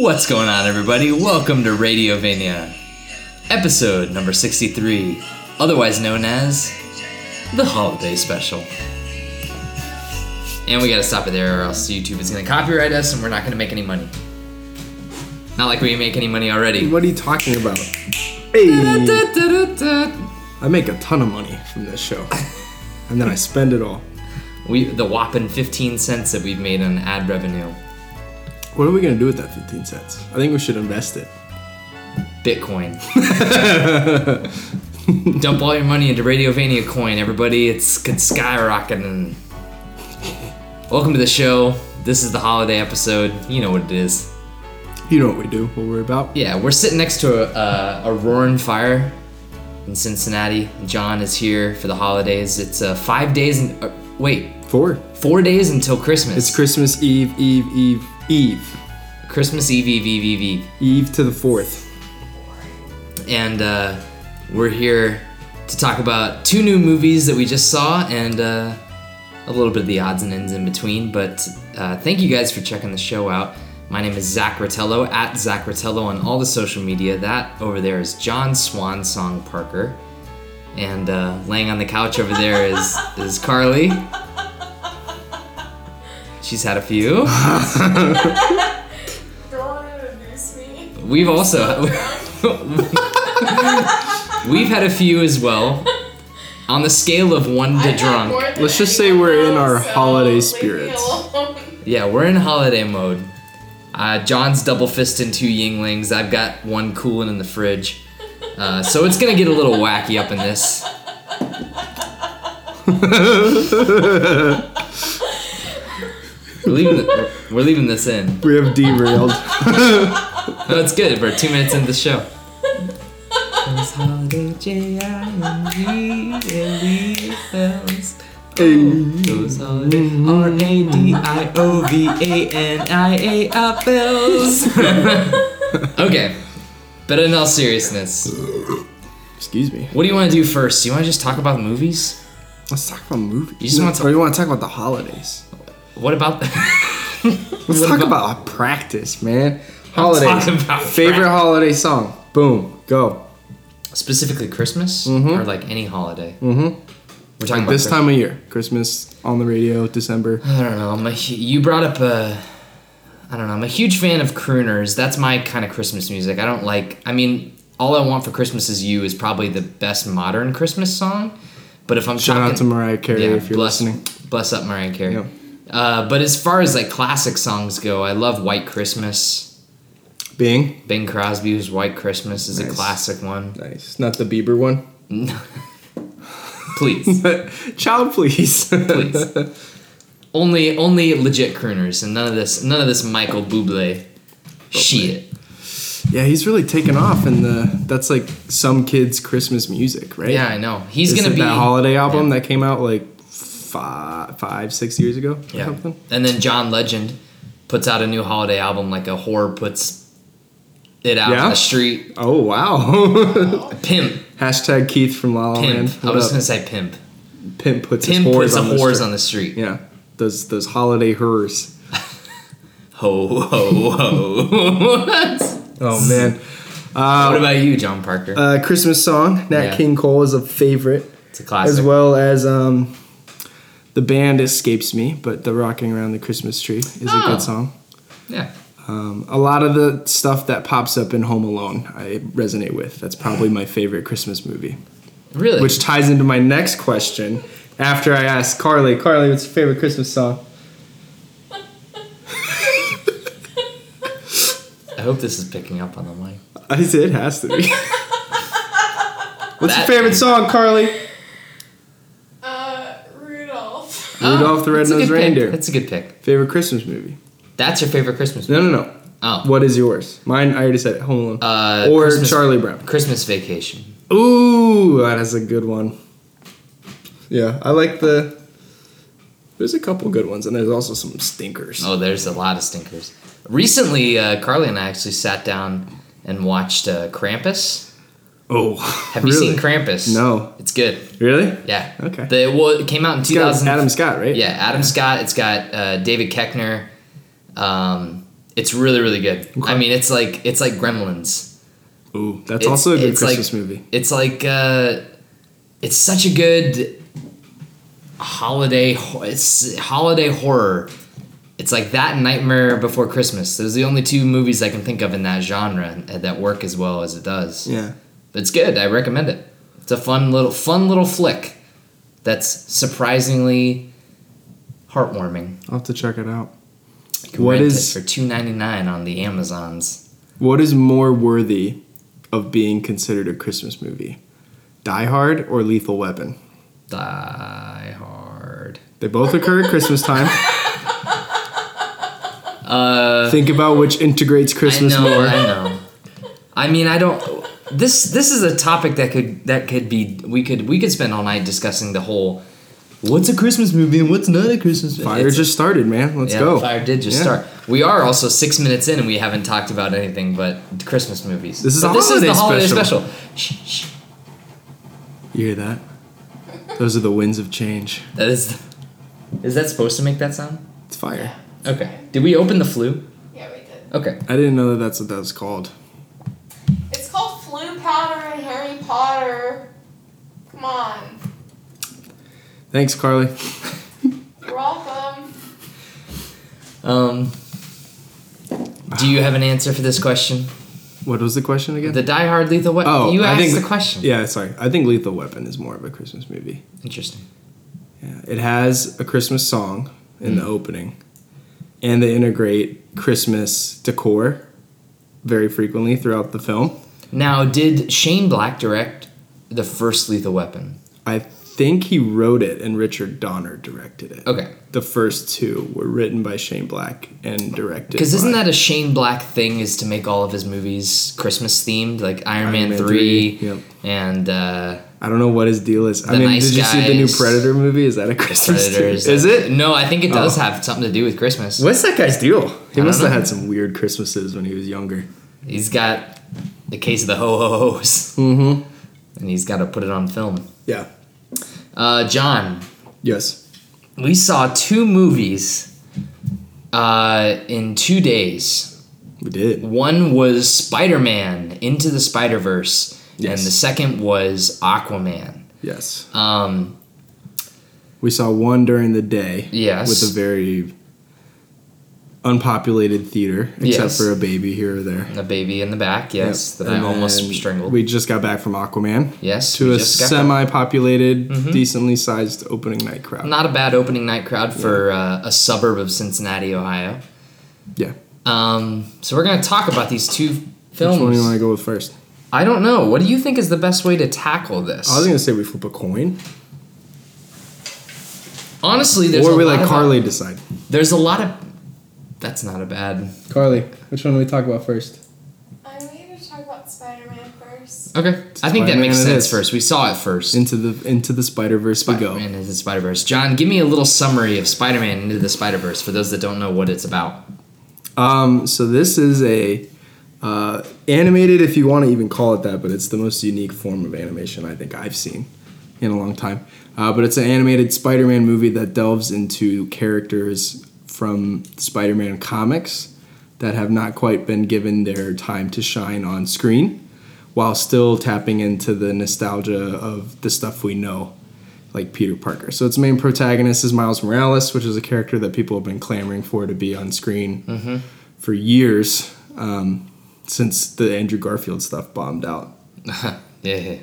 What's going on, everybody? Welcome to Radiovania, episode number 63, otherwise known as the Holiday Special. And we gotta stop it there, or else YouTube is gonna copyright us and we're not gonna make any money. Not like we make any money already. What are you talking about? Hey, I make a ton of money from this show, and then I spend it all. We the whopping 15 cents that we've made on ad revenue. What are we gonna do with that 15 cents? I think we should invest it. Bitcoin. Dump all your money into Radiovania coin, everybody. It's skyrocketing. Welcome to the show. This is the holiday episode. You know what it is. You know what we do, what we're about. Yeah, we're sitting next to a, a, a roaring fire in Cincinnati. John is here for the holidays. It's uh, five days and uh, wait, Four. four days until Christmas. It's Christmas Eve, Eve, Eve, Eve. Christmas Eve, Eve, Eve, Eve, Eve. Eve to the fourth. and uh, we're here to talk about two new movies that we just saw and uh, a little bit of the odds and ends in between. But uh, thank you guys for checking the show out. My name is Zach Rotello at Zach Rotello on all the social media. That over there is John Swan Song Parker, and uh, laying on the couch over there is is Carly. She's had a few. Don't introduce me. We've also we've had a few as well. On the scale of one to I've drunk, Let's just say we're in our so holiday spirits. yeah, we're in holiday mode. Uh, John's double fisting two Yuenglings. I've got one cooling in the fridge, uh, so it's gonna get a little wacky up in this. we're, leaving the, we're leaving this in. We have derailed. No, it's good. We're two minutes into the show. Those holiday J-I-N-G-L-E-L's. hey. Those holiday R-A-D-I-O-V-A-N-I-A apples. okay, but in all seriousness, Excuse me. what do you want to do first? Do you want to just talk about movies? Let's talk about movies. You just No, want to- or you want to talk about the holidays? What about Let's talk about practice, man. Holiday. talking about Favorite practice. holiday song. Boom. Go. specifically Christmas or like any holiday? Mm-hmm. We're talking about This Christmas. time of year. Christmas on the radio, December. I don't know. I'm a, you brought up a. I don't know. I'm a huge fan of crooners. That's my kind of Christmas music. I don't like. I mean, all I want for Christmas is you is probably the best modern Christmas song. But if I'm Shout talking, out to Mariah Carey if you're bless, listening. Bless up Mariah Carey. Yeah. Uh, but as far as like classic songs go, I love White Christmas. Bing. Bing Crosby's White Christmas is a classic one. Nice. Not the Bieber one. Please, Child, please. please. only only legit crooners and none of this none of this Michael Bublé shit. yeah, he's really taken off, and the that's like some kids' Christmas music, right? Yeah, I know. He's Isn't gonna be that holiday album Yeah. that came out like five, five, six years ago. Or Yeah. something. And then John Legend puts out a new holiday album like a whore puts it out Yeah? on the street. Oh wow. Pimp. Hashtag Keith from La La Pimp. Land. I was gonna say pimp. Pimp puts Pimp his whores puts on the whores street. on the street. Yeah. Those those holiday hers. Ho ho ho. Oh man. what about you, John Parker? Uh, Christmas song. Nat Yeah. King Cole is a favorite. it's a classic. as well as um, the band escapes me, but the "Rocking Around the Christmas Tree" is a Oh. good song. Yeah. Um, a lot of the stuff that pops up in Home Alone, I resonate with. That's probably my favorite Christmas movie. Really? Which ties into my next question. After I ask Carly, Carly, what's your favorite Christmas song? I hope this is picking up on the mic. I said it has to be. what's That- your favorite song, Carly? Rudolph. Rudolph the Red-Nosed. Reindeer. That's a good pick. Favorite Christmas movie? That's your favorite Christmas movie? No, no, no. Oh. What is yours? Mine, I already said it. Home Alone. Uh, or Christmas- Charlie Brown. Christmas Vacation. Ooh, that is a good one. Yeah, I like the. There's a couple good ones, and there's also some stinkers. Oh, there's a lot of stinkers. Recently, uh, Carly and I actually sat down and watched uh, Krampus. Oh, Have you seen Krampus? No. It's good. Really? Yeah. Okay. The, well, it came out in 2000. Adam Scott, right? Yeah, Adam Scott. It's got uh, David Koechner. Um, it's really, really good. I mean, it's like it's like Gremlins. Ooh, that's It's- also a good Christmas like- movie. It's like uh, it's such a good holiday. It's holiday horror. It's like that Nightmare Before Christmas. Those are the only two movies I can think of in that genre that work as well as it does. Yeah. It's good. I recommend it. It's a fun little fun little flick that's surprisingly heartwarming. I'll have to check it out. You can What rent is- it for two ninety nine on the Amazons? What is more worthy of being considered a Christmas movie? Die Hard or Lethal Weapon? Die Hard. They both occur at Christmas time. Uh, Think about which integrates Christmas I know. more. I know. I mean, I don't. This this is a topic that could that could be we could we could spend all night discussing the whole. What's a Christmas movie and what's not a Christmas movie? Fire It's- just started, man. Let's yeah, go. Fire did just Yeah. start. We are also six minutes in and we haven't talked about anything but Christmas movies. This is a this is the holiday holiday special. special. Shh, shh. You hear that? Those are the winds of change. That is. Is that supposed to make that sound? It's fire. Okay. Did we open the flue? Yeah, we did. Okay. I didn't know that that's what that was called. It's called Floo powder and Harry Come on. Thanks, Carly. You're welcome. Um. Do you have an answer for this question? What was the question again? The Die Hard Lethal Weapon. oh, you I asked think the question. Yeah, sorry. I think Lethal Weapon is more of a Christmas movie. Interesting. Yeah, it has a Christmas song in Mm. the opening, and they integrate Christmas decor very frequently throughout the film. Now, did Shane Black direct the first Lethal Weapon? I think he wrote it, and Richard Donner directed it. Okay. The first two were written by Shane Black and directed. Because isn't that a Shane Black thing? Is to make all of his movies Christmas themed, like Iron, Iron Man, Man three, 3, yep. and uh, I don't know what his deal is. I mean, Nice did you see the new Predator movie? Is that a Christmas? Predators. Is it? No, I think it does Oh. have something to do with Christmas. What's that guy's deal? He don't must have had some weird Christmases when he was younger. He's got the case of the ho ho ho's, Mm-hmm. And he's got to put it on film. Yeah. Uh, John, Yes. we saw two movies uh, in two days. We did. One was Spider Man Into the Spider Verse, and the second was Aquaman. Yes. Um, We saw one during the day. Yes. With a very unpopulated theater, except Yes. for a baby here or there. A baby in the back, yes, Yep. that And I almost strangled. We just got back from Aquaman. yes, To a got Mm-hmm. semi-populated, decently sized opening night crowd. Not a bad opening night crowd for uh, a suburb of Cincinnati, Ohio. yeah. Um, so we're gonna talk about these two films. Which one do you want to go with first? I don't know. What do you think is the best way to tackle this? I was gonna say we flip a coin, Honestly, there's or we lot let of- Carly decide. There's a lot of. That's not a bad. Carly, which one do we talk about first? I'm going to talk about Spider-Man first. Okay, I think that Spider-Man makes it sense. is. First, we saw it first. Into the into the Spider Verse we go. Spider-Man into the Spider Verse. John, give me a little summary of Spider-Man into the Spider Verse for those that don't know what it's about. Um, so this is a uh, animated, if you want to even call it that, but it's the most unique form of animation I think I've seen in a long time. Uh, but it's an animated Spider-Man movie that delves into characters from Spider-Man comics that have not quite been given their time to shine on screen, while still tapping into the nostalgia of the stuff we know like Peter Parker. So its main protagonist is Miles Morales, which is a character that people have been clamoring for to be on screen for years um, since the Andrew Garfield stuff bombed out. Yeah.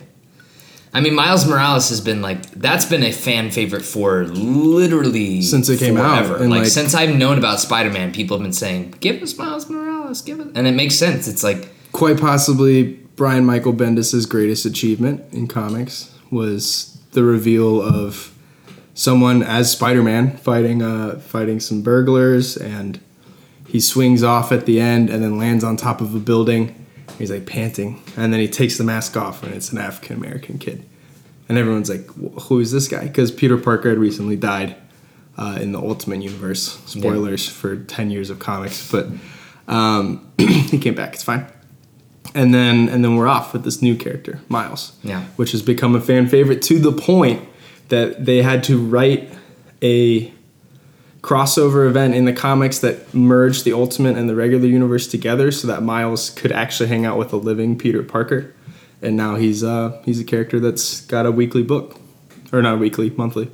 I mean, Miles Morales has been like that's been a fan favorite for literally Since it came out, forever. and, Like, like- since I've known about Spider-Man, people have been saying, "Give us Miles Morales, give us," and it makes sense. It's like Quite possibly, Brian Michael Bendis' greatest achievement in comics was the reveal of someone as Spider-Man fighting uh fighting some burglars and he swings off at the end and then lands on top of a building. He's like panting and then he takes the mask off and it's an African American kid. And everyone's like, "Who is this guy?" Because Peter Parker had recently died uh, in the Ultimate Universe. Spoilers for ten years of comics, but um, he came back. It's fine. And then and then we're off with this new character, Miles. Yeah. Which has become a fan favorite to the point that they had to write a crossover event in the comics that merged the Ultimate and the regular universe together so that Miles could actually hang out with a living Peter Parker. And now he's uh he's a character that's got a weekly book. Or not weekly, monthly.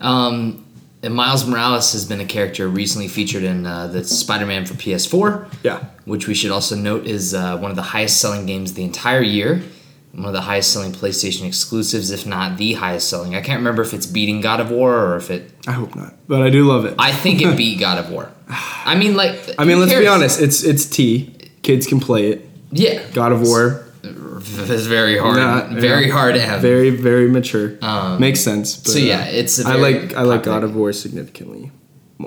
Um, and Miles Morales has been a character recently featured in uh, the Spider-Man for PS4. Yeah. which we should also note is uh, one of the highest selling games the entire year. One of the highest selling PlayStation exclusives, if not the highest selling. I can't remember if it's beating God of War or if it. I hope not. But I do love it. I think it beat God of War. I mean, like. I mean, let's be honest. It's it's T. Kids can play it. Yeah, God of War. it's very hard. Not- very yeah. hard to have. Very very mature. Um, Makes sense. But, so yeah, uh, it's. a I like I like God of War significantly.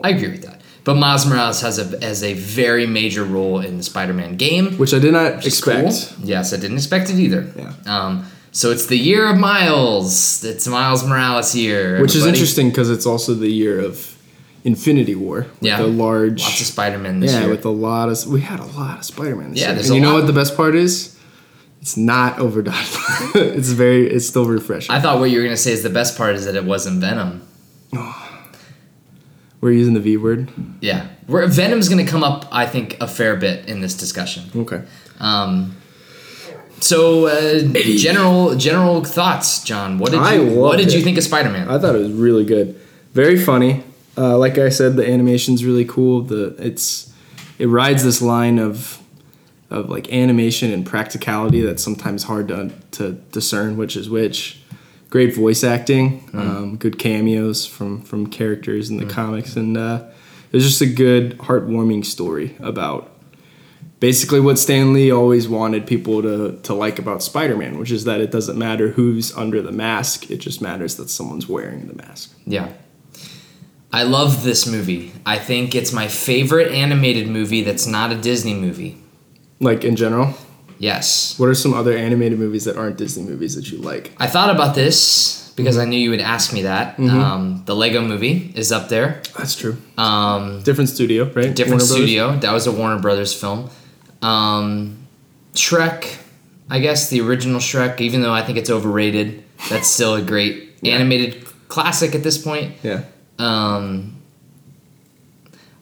I agree with that. But Miles Morales has a has a very major role in the Spider-Man game. Which I did not expect. cool. Yes, I didn't expect it either. Yeah. Um, so it's the year of Miles. It's Miles Morales year. Which is interesting because it's also the year of Infinity War. Yeah. The large. Lots of Spider-Man this yeah, year. with a lot of we had a lot of Spider-Man. Yeah, year. there's and a you know what the best part is? It's not overdone. it's very. It's still refreshing. I thought what you were gonna say is the best part is that it wasn't Venom. We're using the V word. Yeah, Where Venom's gonna come up, I think, a fair bit in this discussion. Okay. Um, so uh, general general thoughts, John. What did I you What did you think of Spider-Man? I thought it was really good. Very funny. Uh, like I said, the animation's really cool. The it's it rides this line of of like animation and practicality that's sometimes hard to to discern which is which. Great voice acting, um, good cameos from from characters in the comics, and uh, it was just a good, heartwarming story about basically what Stan Lee always wanted people to to like about Spider-Man, which is that it doesn't matter who's under the mask; it just matters that someone's wearing the mask. Yeah. I love this movie. I think it's my favorite animated movie that's not a Disney movie. Like in general, Yes. what are some other animated movies that aren't Disney movies that you like? I thought about this because I knew you would ask me that. Um, the Lego movie is up there. That's true. Um, Different studio, right? different Warner Brothers? studio. That was a Warner Brothers film. Um, Shrek, I guess the original Shrek, even though I think it's overrated, that's still a great animated classic at this point. Yeah. Um,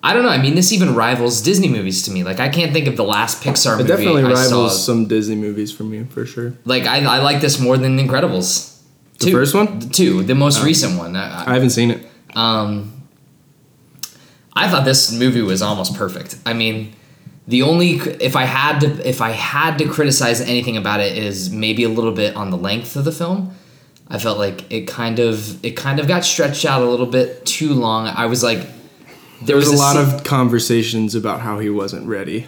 I don't know. I mean, this even rivals Disney movies to me. Like, I can't think of the last Pixar It movie It definitely I rivals saw. some Disney movies for me, for sure. Like, I, I like this more than Incredibles. The first one? The Two, the most recent one. I, I haven't seen it. um, I thought this movie was almost perfect. I mean, the only if I had to if I had to criticize anything about it is maybe a little bit on the length of the film. I felt like it kind of it kind of got stretched out a little bit too long. I was like, There was a lot scene- of conversations about how he wasn't ready.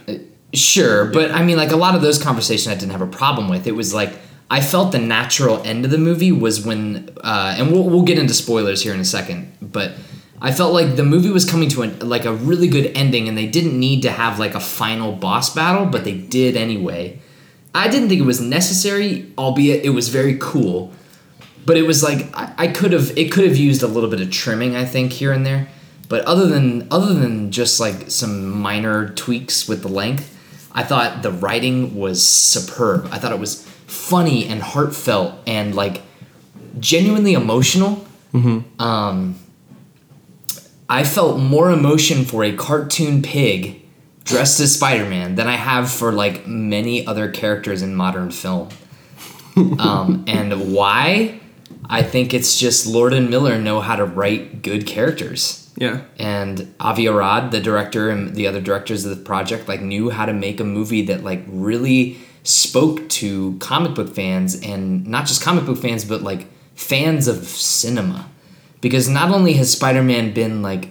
Sure, but I mean, like a lot of those conversations I didn't have a problem with. It was like I felt the natural end of the movie was when, uh, and we'll, we'll get into spoilers here in a second, but I felt like the movie was coming to a, like a really good ending, and they didn't need to have like a final boss battle, but they did anyway. I didn't think it was necessary, albeit it was very cool. But it was like I, I could have it could have used a little bit of trimming, I think, here and there. But other than other than just like some minor tweaks with the length, I thought the writing was superb. I thought it was funny and heartfelt and like genuinely emotional. Um, I felt more emotion for a cartoon pig dressed as Spider Man than I have for like many other characters in modern film. um, and why? I think it's just Lord and Miller know how to write good characters. Yeah. And Avi Arad, the director, and the other directors of the project, like knew how to make a movie that like really spoke to comic book fans and not just comic book fans, but like fans of cinema. Because not only has Spider-Man been like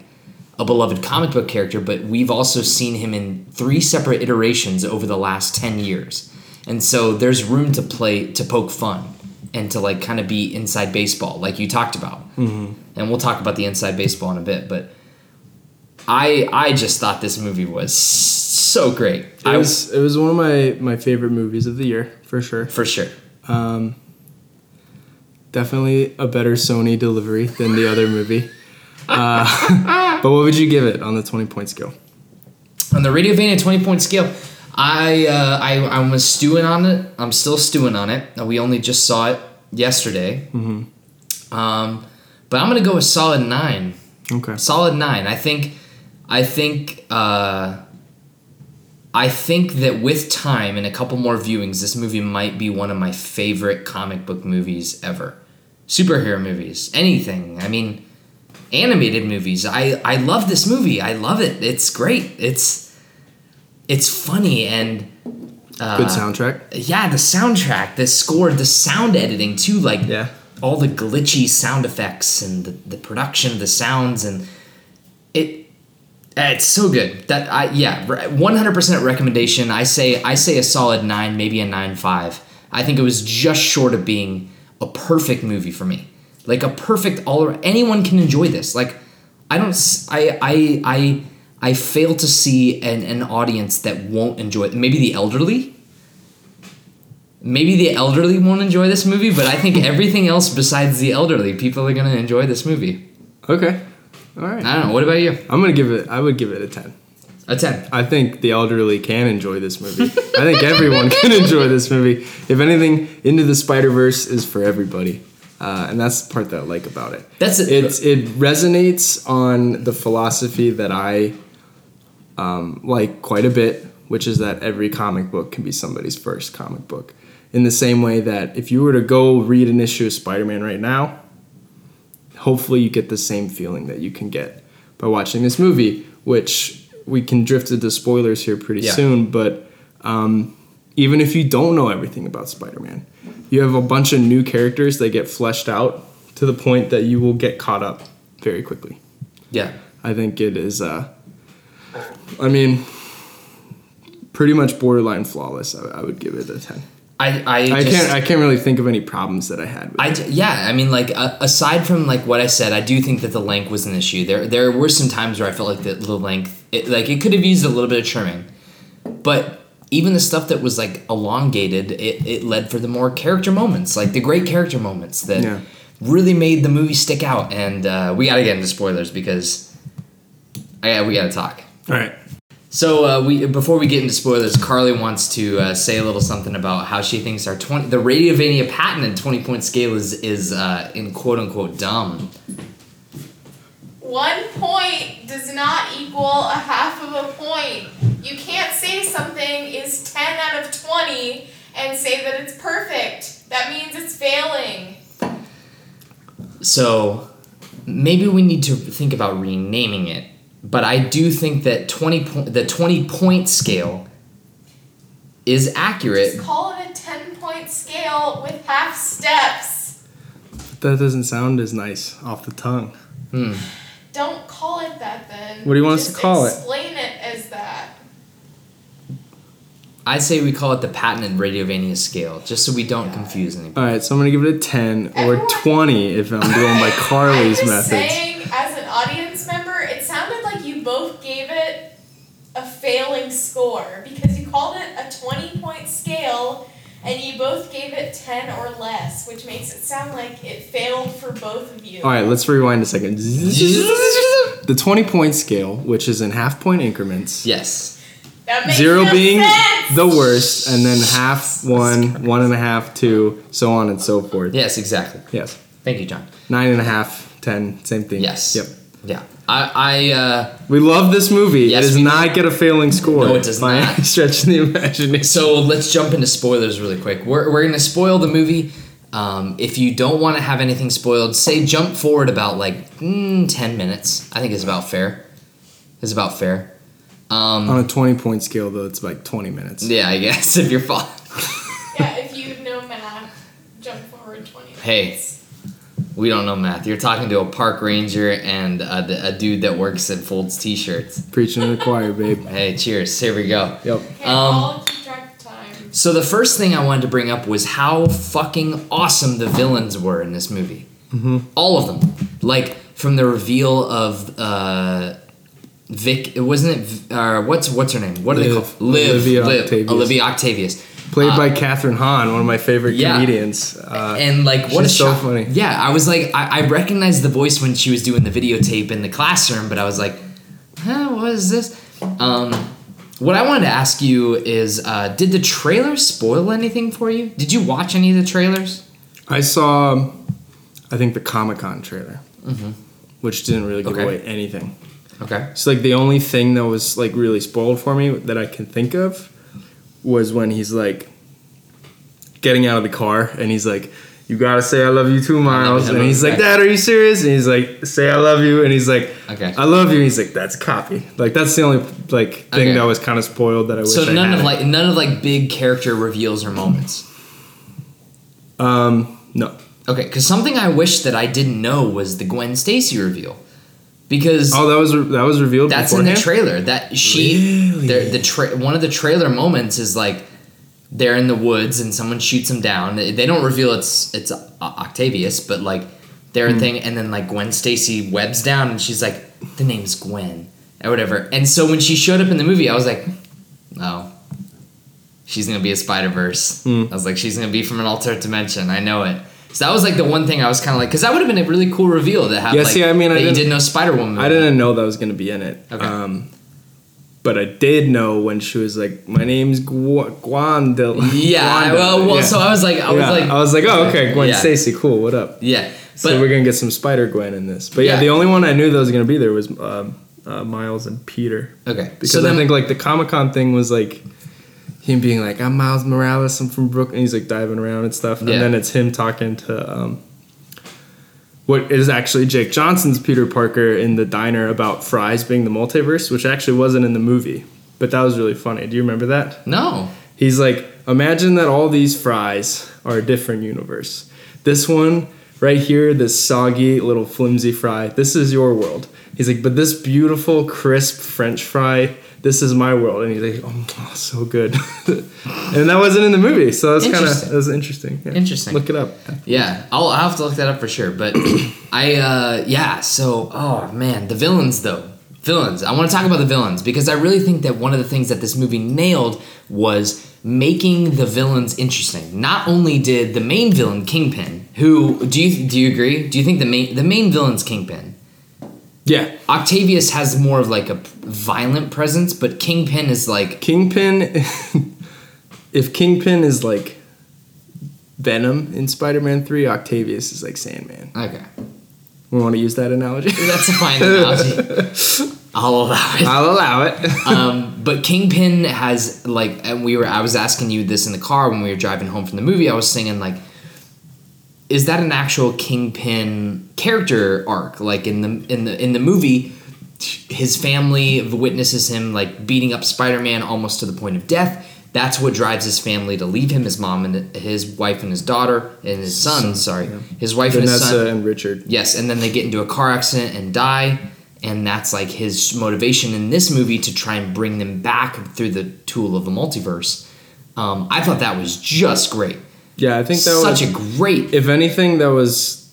a beloved comic book character, but we've also seen him in three separate iterations over the last 10 years. And so there's room to play to poke fun and to like kind of be inside baseball, like you talked about. Mm-hmm. And we'll talk about the inside baseball in a bit, but I I just thought this movie was so great. It I was it was one of my my favorite movies of the year for sure. for sure. Um, definitely a better Sony delivery than the other movie. Uh, but what would you give it on the twenty point scale? On the Radiovania 20 point scale, I, uh, I I was stewing on it. I'm still stewing on it. Uh, We only just saw it yesterday. Mm-hmm. Um, but I'm gonna go with solid nine. Okay. Solid nine. I think. I think. Uh, I think that with time and a couple more viewings, this movie might be one of my favorite comic book movies ever. Superhero movies, anything. I mean, animated movies. I I love this movie. I love it. It's great. It's it's funny and uh, Good soundtrack. yeah, the soundtrack, the score, the sound editing too, like Yeah. all the glitchy sound effects and the, the production of the sounds and it uh, it's so good that I yeah one hundred percent recommendation. I say I say a solid nine, maybe a nine five. I think it was just short of being a perfect movie for me, like a perfect all. Anyone can enjoy this. Like I don't I I I I fail to see an, an audience that won't enjoy it. Maybe the elderly. Maybe the elderly won't enjoy this movie, but I think everything else besides the elderly, people are gonna enjoy this movie. Okay. All right. I don't know. What about you? I'm gonna give it. I would give it a ten. A ten. I think the elderly can enjoy this movie. I think everyone can enjoy this movie. If anything, Into the Spider Verse is for everybody, uh, and that's the part that I like about it. That's it. It's it resonates on the philosophy that I um, like quite a bit, which is that every comic book can be somebody's first comic book. In the same way that if you were to go read an issue of Spider Man right now, hopefully you get the same feeling that you can get by watching this movie, which we can drift into spoilers here pretty Yeah. soon. But um, even if you don't know everything about Spider Man, you have a bunch of new characters that get fleshed out to the point that you will get caught up very quickly. Yeah. I think it is, uh, I mean, pretty much borderline flawless. I, I would give it a 10. I I, I just, can't I can't really think of any problems that I had with I it. yeah, I mean, like uh, aside from like what I said, I do think that the length was an issue. There there were some times where I felt like the, the length, it, like it could have used a little bit of trimming, but even the stuff that was like elongated, it, it led for the more character moments, like the great character moments that Yeah. really made the movie stick out. And uh, we got to get into spoilers because I we got to talk. All right. So uh, we before we get into spoilers, Carly wants to uh, say a little something about how she thinks our twenty the Radiovania patented twenty point scale is is uh, in quote unquote dumb. One point does not equal a half of a point. You can't say something is 10 out of 20 and say that it's perfect. That means it's failing. So maybe we need to think about renaming it. But I do think that twenty point the twenty point scale is accurate. Just call it a 10 point scale with half steps. That doesn't sound as nice off the tongue. Hmm. Don't call it that then. What do you want us to call it? Explain it as that. I say we call it the patented Radiovania scale, just so we don't confuse anybody. All right, so I'm gonna give it a 10 or 20 if I'm doing by I'm Carly's just methods. saying, as an audience member, it sounded like you both gave it a failing score because you called it a 20 point scale and you both gave it 10 or less, which makes it sound like it failed for both of you. All right, let's rewind a second. The 20 point scale, which is in half point increments, Yes. That makes zero no being sense. the worst, and then half, one, one and a half, two, so on and so forth. Yes, exactly. Yes. Thank you, John. Nine and a half, ten, same thing. Yes. Yep. Yeah. I I uh, We love this movie. Yes, it does we do. not get a failing score. No, it does by not. any stretch the imagination. So let's jump into spoilers really quick. We're, we're going to spoil the movie. Um, if you don't want to have anything spoiled, say jump forward about like mm, 10 minutes. I think it's about fair. It's about fair. Um, On a 20 point scale, though, it's like 20 minutes. yeah, I guess if you're following. Yeah, if you know math, jump forward 20 minutes. Hey. We don't know math. You're talking to a park ranger and a, a dude that works at folds t-shirts. Preaching to the choir, babe. Hey, cheers. Here we go. Yep. Okay, Um, I'll keep track of time. So the first thing I wanted to bring up was how fucking awesome the villains were in this movie. Mm-hmm. All of them, like from the reveal of uh, Vic. It wasn't it? Uh, what's what's her name? What are they Liv. called? Liv. Olivia Liv. Octavius. Olivia Octavius. Played Uh, by Kathryn Hahn, one of my favorite Yeah. comedians. Uh, and like what a so funny. Yeah, I was like, I, I recognized the voice when she was doing the videotape in the classroom, but I was like, huh, what is this? Um, what I wanted to ask you is, uh, did the trailer spoil anything for you? Did you watch any of the trailers? I saw, I think the Comic Con trailer, which didn't really give Mm-hmm. Okay. away anything. Okay. So like the only thing that was like really spoiled for me that I can think of was when he's like getting out of the car and he's like, "You gotta say I love you too, Miles," and he's like, "Dad, are you serious?" And he's like, "Say I love you," and he's like, Okay. I love you." And he's like, "That's copy." Like that's the only like thing Okay. that was kind of spoiled that I wish. So none of like none of like big character reveals or moments. um no. Okay, because something I wish that I didn't know was the Gwen Stacy reveal, because Oh, that was that was revealed. That's in the trailer. That she, Really? the tra- one of the trailer moments is like they're in the woods and someone shoots them down. They don't reveal it's it's Octavius, but like their Hmm. thing, and then like Gwen Stacy webs down and she's like, the name's Gwen or whatever. And so when she showed up in the movie, I was like, oh. She's gonna be a Spider Verse. Hmm. I was like, she's gonna be from an alternate dimension. I know it. So that was like the one thing I was kind of like, because that would have been a really cool reveal to have. Yeah, like, see, I mean, I didn't- didn't know Spider Woman. I didn't know that was gonna be in it. Okay. Um, but I did know when she was like, "My name's Gu- Gwanda." Yeah, I- well, well, so I was like, I was Yeah, like, I was like, oh, okay, Gwen Yeah. Stacy, cool. What up? yeah, So but we're gonna get some Spider Gwen in this. But yeah, Yeah. the only one I knew that was gonna be there was um, uh, Miles and Peter. okay. Because so I then, think like the Comic Con thing was like him being like, "I'm Miles Morales. I'm from Brooklyn." He's like diving around and stuff, and Yeah. then it's him talking to um, what is actually Jake Johnson's Peter Parker in the diner about fries being the multiverse, which actually wasn't in the movie, but that was really funny. Do you remember that? no, He's like, imagine that all these fries are a different universe. This one right here, this soggy little flimsy fry, this is your world. He's like, but this beautiful, crisp French fry, this is my world. And he's like, oh, oh, so good. and that wasn't in the movie, so that was kind of that was interesting. Yeah. Interesting. Look it up. yeah, I'll, I'll have to look that up for sure. But I, uh, yeah, so oh man, the villains though, villains. I want to talk about the villains because I really think that one of the things that this movie nailed was making the villains interesting. Not only did the main villain Kingpin, who do you do you agree? Do you think the main the main villain's Kingpin? Yeah, Octavius has more of like a violent presence, but Kingpin is like Kingpin. if Kingpin is like Venom in Spider-Man Three, Octavius is like Sandman. okay. We want to use that analogy. That's a fine analogy. I'll allow it. I'll allow it. Um, but Kingpin has like, and we were. I was asking you this in the car when we were driving home from the movie. I was singing like, is that an actual Kingpin character arc? Like in the in the in the movie, his family witnesses him like beating up Spider-Man almost to the point of death. That's what drives his family to leave him, his mom and his wife and his daughter and his son. sorry, his wife and his son. Vanessa and Richard. Yes, and then they get into a car accident and die, and that's like his motivation in this movie to try and bring them back through the tool of the multiverse. Um, I thought that was just great. Yeah, I think that Such was. Such a great. if anything, that was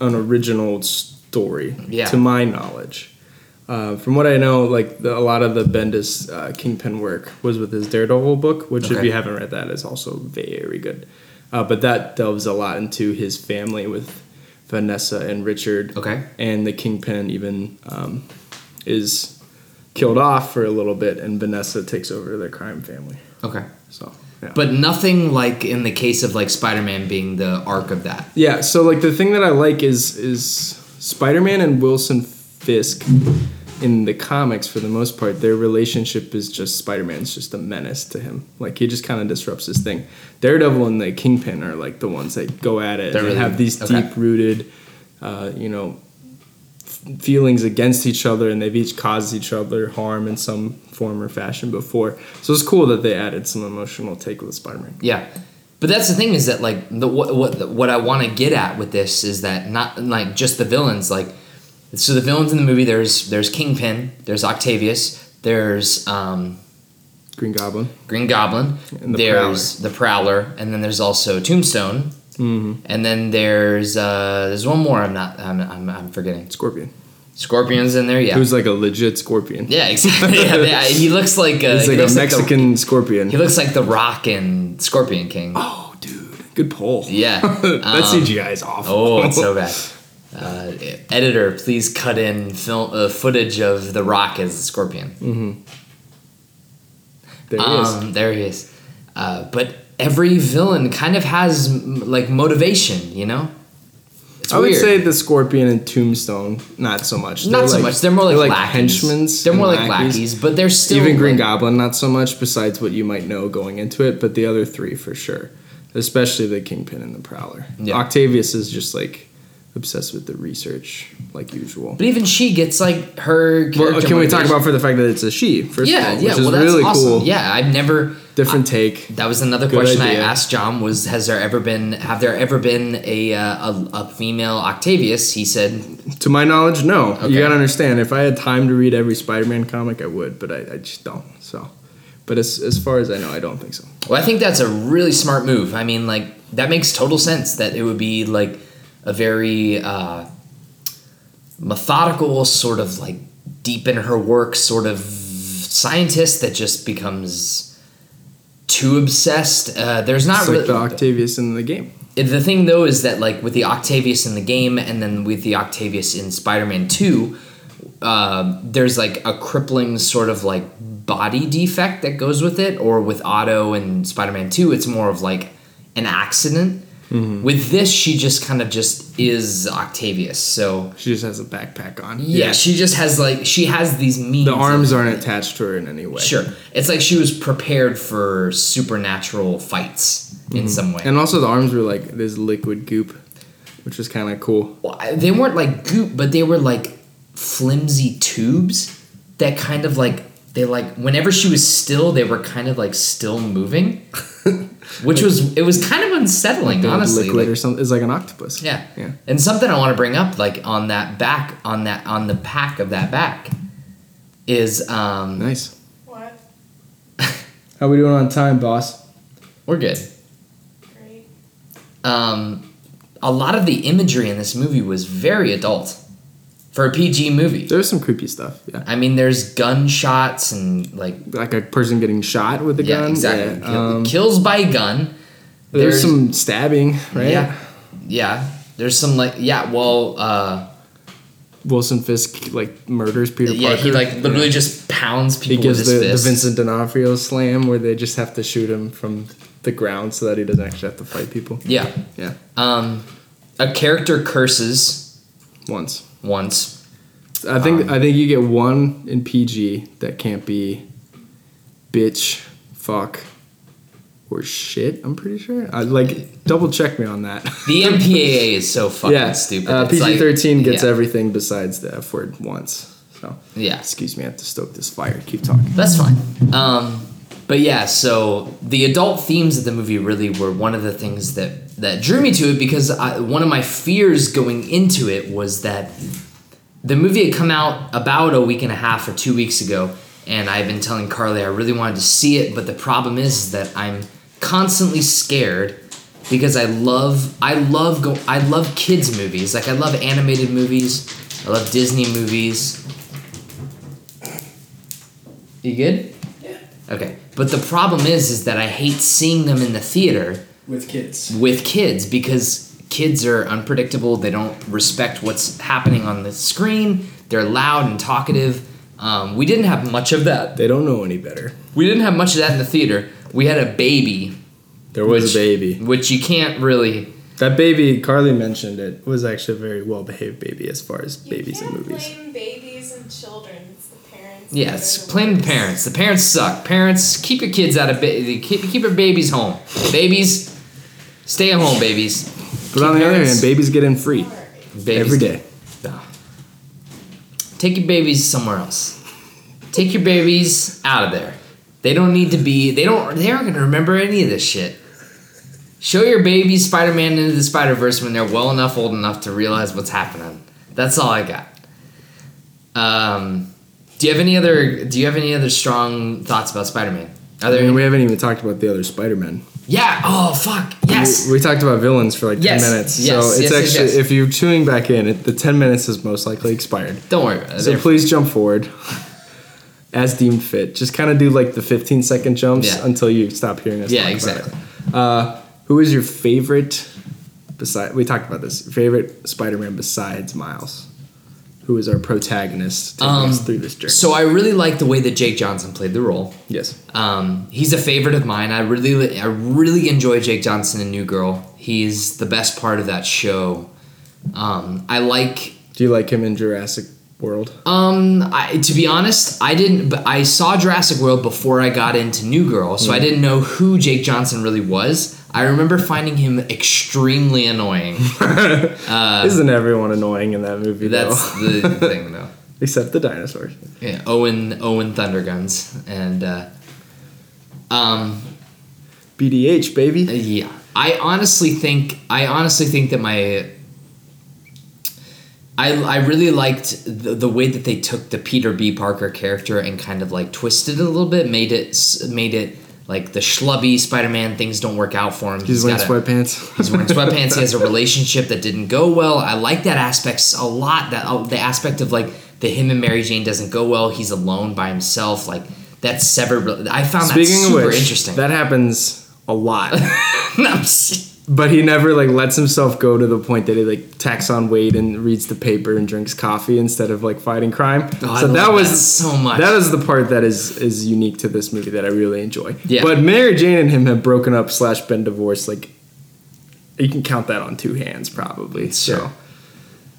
an original story, Yeah. to my knowledge. Uh, from what I know, like the, a lot of the Bendis uh, Kingpin work was with his Daredevil book, which if you haven't read that is also very good. Uh, but that delves a lot into his family with Vanessa and Richard. Okay. And the Kingpin even um, is killed off for a little bit, and Vanessa takes over the crime family. Okay. So, yeah. But nothing like in the case of like Spider-Man being the arc of that. Yeah, so like the thing that I like is is Spider-Man and Wilson Fisk in the comics for the most part their relationship is just Spider-Man's just a menace to him. Like he just kind of disrupts his thing. Daredevil and the Kingpin are like the ones that go at it They're and really- have these okay. deep-rooted uh, you know f- feelings against each other and they've each caused each other harm in some form or fashion before. So it's cool that they added some emotional take with Spider-Man. Yeah. But that's the thing is that like the what what what I want to get at with this is that not like just the villains like so the villains in the movie there's there's Kingpin, there's Octavius, there's um Green Goblin. Green Goblin. The there's the Prowler, and then there's also Tombstone. Mm-hmm. And then there's uh, there's one more. I'm not. I'm, I'm, I'm forgetting. Scorpion. Scorpion's in there. Yeah. Who's like a legit scorpion. yeah. Exactly. yeah, yeah, He looks like a, He's he like a looks the- Mexican scorpion. he looks like the Rock and Scorpion King. oh, dude. Good pull. Yeah. that Um, CGI is awful. Oh, it's so bad. Uh, editor, please cut in film uh, footage of the Rock as the Scorpion. there he is. Um, there he is. Uh, but every villain kind of has like motivation, you know. It's I would say the Scorpion and Tombstone, not so much. not They're so like- much. They're more like, they're lackeys. henchmen. They're more like lackeys, but they're still Even Green like, Goblin, not so much. Besides what you might know going into it, but the other three for sure, especially the Kingpin and the Prowler. Yeah. Octavius is just like obsessed with the research, like usual. But even she gets like her. Well, can we talk about for the fact that it's a she? First Yeah, of all, yeah. which is that's really awesome. cool. Yeah, I've never. Different take. That was another Good question I asked John. Was has there ever been have there ever been a uh, a, a female Octavius? He said To my knowledge, no. Okay. You gotta understand. If I had time to read every Spider-Man comic, I would, but I, I just don't. So, but as as far as I know, I don't think so. Well, I think that's a really smart move. I mean, like that makes total sense. That it would be like a very uh, methodical, sort of like deep in her work, sort of scientist that just becomes too obsessed. Uh, there's not It's really like the Octavius in the game. the thing though is that like with the Octavius in the game and then with the Octavius in Spider-Man 2 uh, there's like a crippling sort of like body defect that goes with it or with Otto and Spider-Man 2 it's more of like an accident with this she just kind of just is Octavius so She just has a backpack on. yeah, she just has like she has these means The arms aren't attached to her in any way. sure it's like she was prepared for supernatural fights in some way Mm-hmm. And also the arms were like this liquid goop, which was kind of cool. Well, they weren't like goop, but they were like flimsy tubes that kind of like they like whenever she was still, they were kind of like still moving, which was it was kind of unsettling, They had honestly. liquid like- or something. It's like an octopus. yeah, Yeah. And something I want to bring up, like on that back, on that on the pack of that back, is um Nice. What? How we doing on time, boss? we're good. Great. Um, a lot of the imagery in this movie was very adult for a PG movie. There's some creepy stuff. Yeah. I mean, there's gunshots and like Like a person getting shot with a yeah, gun. exactly. Yeah. Um, kills by gun. there's, some stabbing, right? Yeah, yeah. There's some like yeah. Well, uh, Wilson Fisk like murders Peter yeah. Parker. He like literally Yeah. just pounds people. he gives with the, the. Vincent D'Onofrio slam where they just have to shoot him from the ground so that he doesn't actually have to fight people. Yeah. Yeah. Um, a character curses Once. Once. I think Um, I think you get one in PG that can't be bitch, fuck, or shit. I'm pretty sure. I like double check me on that. The MPAA is so fucking yeah, stupid. Uh, like- PG-13 gets yeah. everything besides the F word once. So Yeah. excuse me, I have to stoke this fire. Keep talking. That's fine. Um, but yeah, so the adult themes of the movie really were one of the things that that drew me to it because I, one of my fears going into it was that the movie had come out about a week and a half or two weeks ago, and I've been telling Carly I really wanted to see it, but the problem is that I'm constantly scared because I love I love go I love kids movies like I love animated movies I love Disney movies. You good? Yeah. Okay. But the problem is is that I hate seeing them in the theater With kids. with kids because kids are unpredictable. They don't respect what's happening on the screen. They're loud and talkative. Um, we didn't have much of that. They don't know any better. We didn't have much of that in the theater. We had a baby, There was Which- a baby. which you can't really. That baby, Carly mentioned it, was actually a very well behaved baby as far as You babies can't in movies. blame babies and children. It's the parents. Yeah, that the parents. The parents suck. Parents, keep your kids out of ba- keep keep your babies home. Babies, stay at home, babies. But on the other parents- hand, babies get in free Babies every day. Take your babies somewhere else. Take your babies out of there. They don't need to be. They don't. They aren't gonna remember any of this shit. Show your babies Spider-Man into the Spider-Verse when they're well enough, old enough to realize what's happening. That's all I got. Um, do you have any other? Do you have any other strong thoughts about Spider-Man? Are I mean, we haven't even talked about the other Spider-Man. Yeah. Oh fuck. Yes. We, we talked about villains for like Yes, 10 minutes. yes, so it's yes, yes, actually, if you're tuning back in, it, the 10 minutes is most likely expired. Don't worry about it. So please jump forward as deemed fit. Just kind of do like the 15 second jumps Yeah. until you stop hearing us. Yeah, exactly. Uh, who is your favorite? Beside, we talked about this. Favorite Spider-Man besides Miles? Who is our protagonist taking Um, us through this journey? So I really like the way that Jake Johnson played the role. yes. Um, he's a favorite of mine. I really, I really enjoy Jake Johnson in New Girl. He's the best part of that show. Um, I like. Do you like him in Jurassic World? Um, I, to be honest, I didn't. But I saw Jurassic World before I got into New Girl, so I Mm. didn't know who Jake Johnson really was. I remember finding him extremely annoying. Isn't everyone annoying in that movie? Uh, That's though? the thing, though. except the dinosaurs. Yeah, Owen Owen Thunderguns, and uh, um, BDH baby. Yeah, I honestly think I honestly think that my I, I really liked the, the way that they took the Peter B. Parker character and kind of like twisted it a little bit, made it made it like the schlubby Spider-Man things don't work out for him. He's wearing got a- sweatpants. He's wearing sweatpants. he has a relationship that didn't go well. I like that aspect a lot. That uh, the aspect of like the him and Mary Jane doesn't go well. He's alone by himself. Like that severed. I found that Speaking of super which, interesting. that happens a lot. No, but he never like lets himself go to the point that he like tacks on weight and reads the paper and drinks coffee instead of like fighting crime. Oh, so that was that so much. That is the part that is is unique to this movie that I really enjoy. Yeah. But Mary Jane and him have broken up slash been divorced. Like you can count that on two hands probably. Sure. So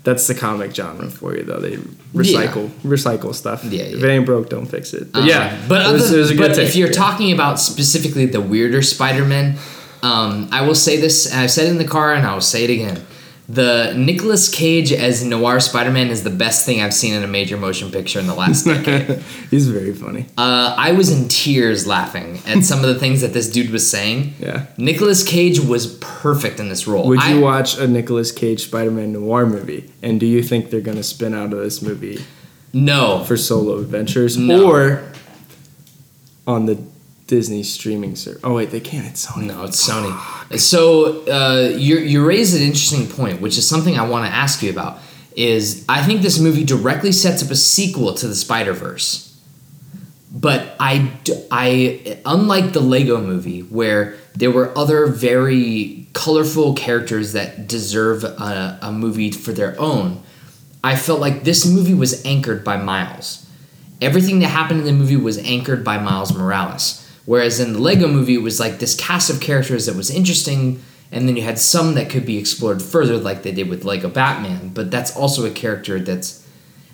that's the comic genre for you though. They recycle recycle stuff. Yeah, If it ain't broke, don't fix it. But Um, yeah. but it was, other, it was but if you're Yeah. talking about specifically the weirder Spider-Man, um, I will say this. and I've said it in the car, and I will say it again. The Nicolas Cage as Noir Spider-Man is the best thing I've seen in a major motion picture in the last decade. He's very funny. Uh, I was in tears laughing at some of the things that this dude was saying. Yeah. Nicolas Cage was perfect in this role. Would I- you watch a Nicolas Cage Spider-Man noir movie? And do you think they're gonna spin out of this movie No. for solo adventures No. or on the Disney streaming service? Oh wait, they can't. It's Sony. No, it's Sony. So uh, you you raise an interesting point, which is something I want to ask you about. Is I think this movie directly sets up a sequel to the Spider Verse, but I, I unlike the Lego Movie where there were other very colorful characters that deserve a, a movie for their own. I felt like this movie was anchored by Miles. Everything that happened in the movie was anchored by Miles Morales. Whereas in the Lego movie, it was like this cast of characters that was interesting, and then you had some that could be explored further, like they did with Lego Batman. But that's also a character that's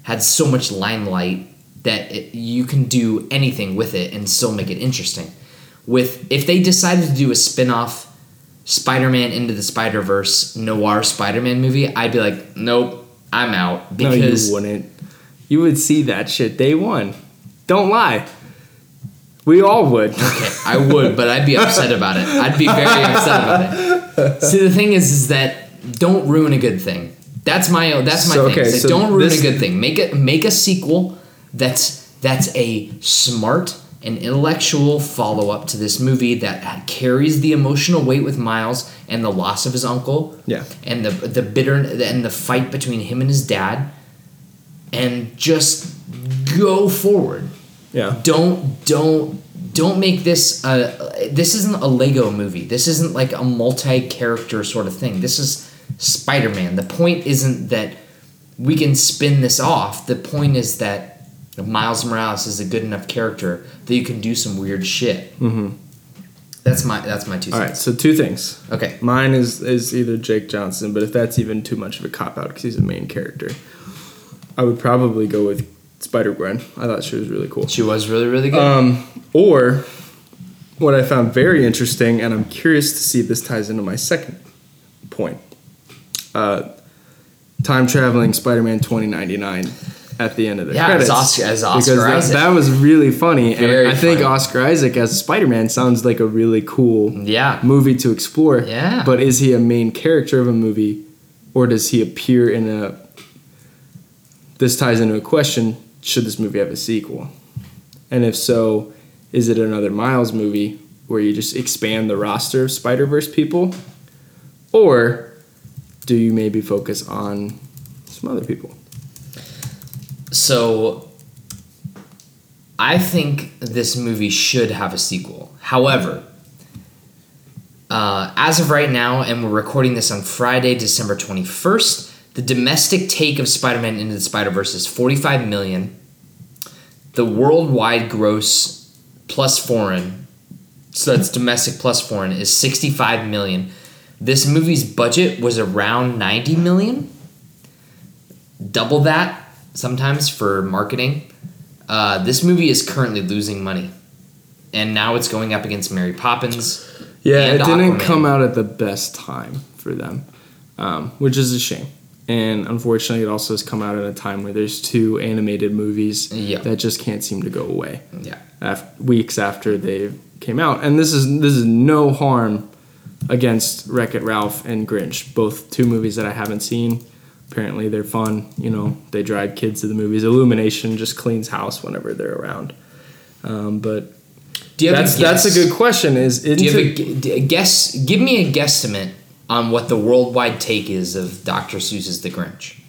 had so much limelight that it, you can do anything with it and still make it interesting. With if they decided to do a spin-off Spider-Man into the Spider-Verse noir Spider-Man movie, I'd be like, nope, I'm out No, because you wouldn't. You would see that shit day one. Don't lie. We all would. Okay, I would, but I'd be upset about it. I'd be very upset about it. See, the thing is, is that don't ruin a good thing. That's my that's my So, thing. okay, so don't ruin this- a good thing. Make it make a sequel that's that's a smart and intellectual follow up to this movie that carries the emotional weight with Miles and the loss of his uncle. Yeah. And the the bitter and the fight between him and his dad, and just go forward Yeah. don't don't don't make this uh this isn't a lego movie this isn't like a multi-character sort of thing this is spider-man the point isn't that we can spin this off the point is that miles morales is a good enough character that you can do some weird shit mm-hmm. that's my that's my two All right. cents So two things. okay Mine is is either Jake Johnson, but if that's even too much of a cop out because he's a main character, I would probably go with Spider Gwen. I thought she was really cool. she was really really good Um, or what I found very interesting, and I'm curious to see if this ties into my second point. Uh, time traveling Spider-Man 2099 at the end of the Yeah, credits. as Oscar- as Oscar because that, Isaac. that was really funny, Very and I think funny. Oscar Isaac as Spider-Man sounds like a really cool yeah movie to explore. Yeah. But is he a main character of a movie, or does he appear in a? This ties into a question: Should this movie have a sequel? And if so, is it another Miles movie where you just expand the roster of Spider Verse people, or do you maybe focus on some other people? So I think this movie should have a sequel. However, uh, as of right now, and we're recording this on Friday, December 21st, the domestic take of Spider Man Into the Spider Verse is 45 million. The worldwide gross plus foreign, so that's domestic plus foreign, is 65 million. This movie's budget was around 90 million. Double that sometimes for marketing. Uh, this movie is currently losing money. And now it's going up against Mary Poppins. Yeah, it didn't Aquaman. come out at the best time for them, um, which is a shame. And unfortunately, it also has come out at a time where there's two animated movies Yeah. that just can't seem to go away. Yeah. af- weeks after they came out. And this is this is no harm against Wreck It Ralph and Grinch, both two movies that I haven't seen. Apparently, they're fun. You know, they drive kids to the movies. Illumination just cleans house whenever they're around. Um, but Do you have that's a guess? that's a good question. Is Do you have a, into, gu- d- a guess? Give me a guesstimate on what the worldwide take is of Dr. Seuss's The Grinch.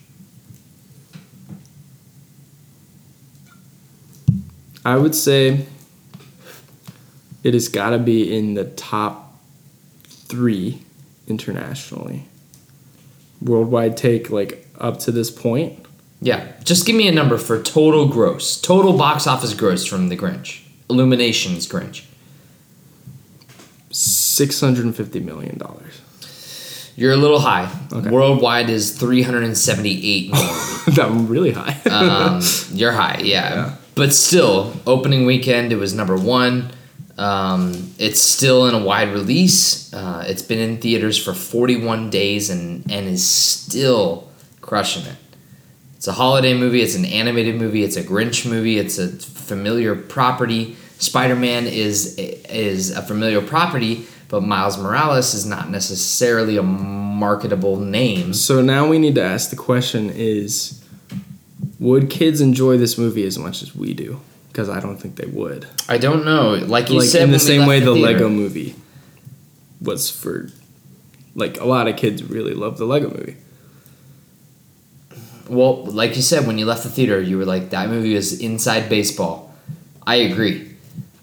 I would say it has got to be in the top three internationally. Worldwide take like up to this point. Yeah, just give me a number for total gross, total box office gross from The Grinch. Illumination's Grinch. Six hundred and fifty million dollars. You're a little high. Okay. Worldwide is 378 million. that really high. um, you're high, yeah. Yeah. But still, opening weekend, it was number one. Um, it's still in a wide release. Uh, it's been in theaters for 41 days and, and is still crushing it. It's a holiday movie. It's an animated movie. It's a Grinch movie. It's a familiar property. Spider Man is is a familiar property, but Miles Morales is not necessarily a marketable name. so now we need to ask the question: Is would kids enjoy this movie as much as we do? Because I don't think they would. I don't know. Like you like said, in the same way the, theater- Lego movie was for like a lot of kids really love the Lego movie. Well, like you said, when you left the theater, you were like, that movie was inside baseball. I agree.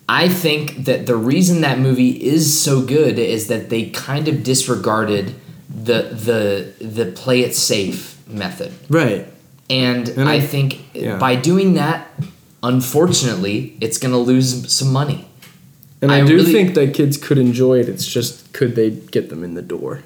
I think that the reason that movie is so good is that they kind of disregarded the the the play it safe method. Right. And, And I, I- think yeah. by doing that, unfortunately, it's going to lose some money. And I, I do really- think that kids could enjoy it. It's just could they get them in the door?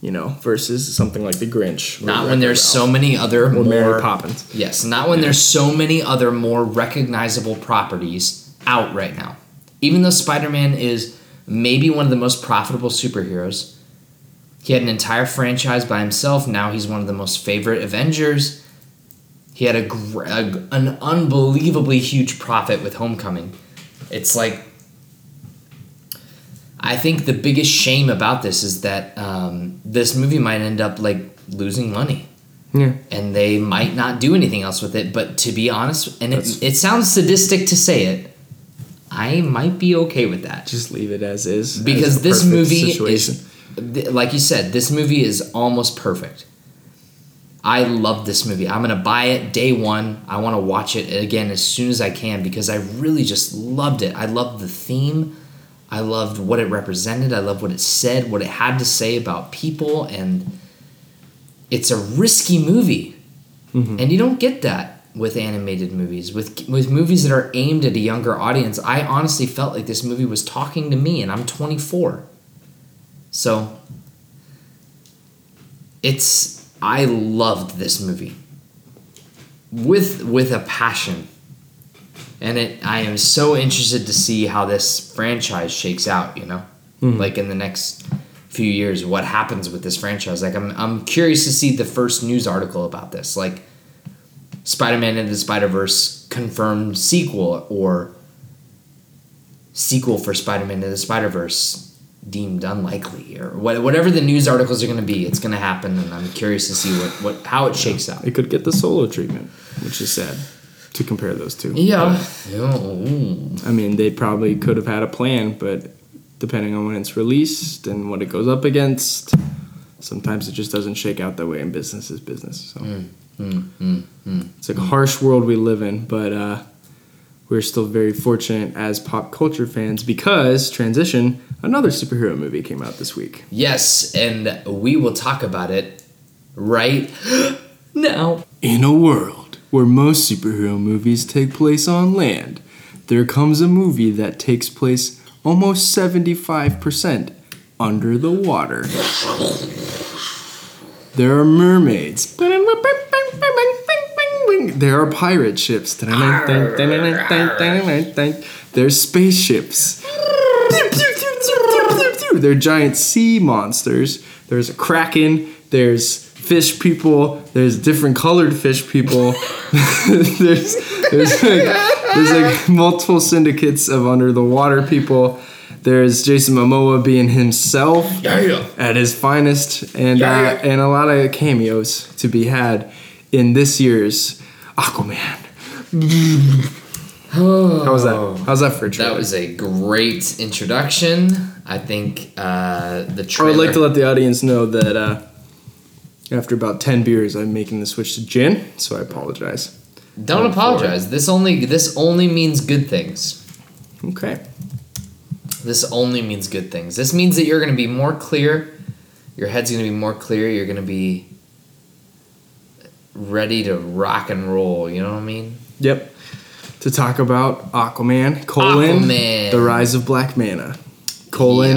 You know, versus something like The Grinch. Not when there's so many other or more Mary Poppins. Yes, not when there's so many other more recognizable properties out right now. Even though Spider Man is maybe one of the most profitable superheroes, he had an entire franchise by himself. Now he's one of the most favorite Avengers. He had a, a an unbelievably huge profit with Homecoming. It's like I think the biggest shame about this is that um, this movie might end up like losing money Yeah. and they might not do anything else with it. But to be honest, and it, it sounds sadistic to say it, I might be okay with that Just leave it as is. because the this movie situation. is, like you said, this movie is almost perfect. I love this movie. I'm gonna buy it day one. I want to watch it again as soon as I can because I really just loved it. I loved the theme. I loved what it represented. I loved what it said, what it had to say about people, and it's a risky movie, mm-hmm. and you don't get that with animated movies. With with movies that are aimed at a younger audience, I honestly felt like this movie was talking to me, and I'm 24. So it's I loved this movie with with a passion. And it I am so interested to see how this franchise shakes out, you know? Mm-hmm. Like in the next few years what happens with this franchise. Like I'm I'm curious to see the first news article about this. Like Spider-Man into the Spider-Verse confirmed sequel or sequel for Spider-Man into the Spider-Verse deemed unlikely or whatever the news articles are going to be it's going to happen and i'm curious to see what, what how it shakes out It could get the solo treatment, which is sad. to compare those two. Yeah. Oh. I mean, they probably could have had a plan, but depending on when it's released and what it goes up against, sometimes it just doesn't shake out that way. And business is business. So hmm. Mm, mm, mm. it's like a harsh world we live in, but uh, we're still very fortunate as pop culture fans because transition, another superhero movie came out this week. Yes, and we will talk about it right now. In a world where most superhero movies take place on land, there comes a movie that takes place almost 75% under the water. There are mermaids. There are pirate ships. There's spaceships. There are giant sea monsters. There's a kraken. There's fish people. There's different colored fish people. there's there's like, there's like multiple syndicates of under the water people. There's Jason Momoa being himself at his finest, and uh, and a lot of cameos to be had in this year's Aquaman. How was that? How's that for a That was a great introduction. I think uh, the I would like to let the audience know that uh, after about ten beers, I'm making the switch to gin, so I apologize. Don't apologize. This only this only means good things. Okay. This only means good things. This means that you're going to be more clear. Your head's going to be more clear. You're going to be ready to rock and roll. You know what I mean? Yep. To talk about Aquaman, colon, Aquaman. the rise of Black Manta, colon,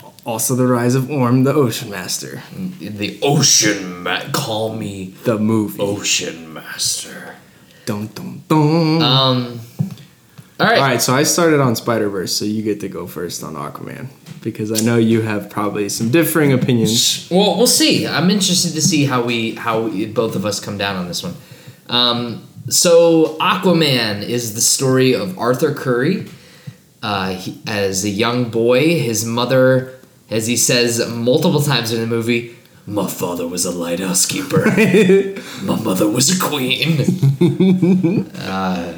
Yeah. also the rise of Orm, the Ocean Master, The ocean, ma- call me the movie. ocean master. Dun, dun, dun. Um. All right. All right, so I started on Spider Verse, so you get to go first on Aquaman because I know you have probably some differing opinions. Well, we'll see. I'm interested to see how we how we, both of us come down on this one. Um, so Aquaman is the story of Arthur Curry. Uh, he, as a young boy, his mother, as he says multiple times in the movie, my father was a lighthouse keeper. my mother was a queen. uh,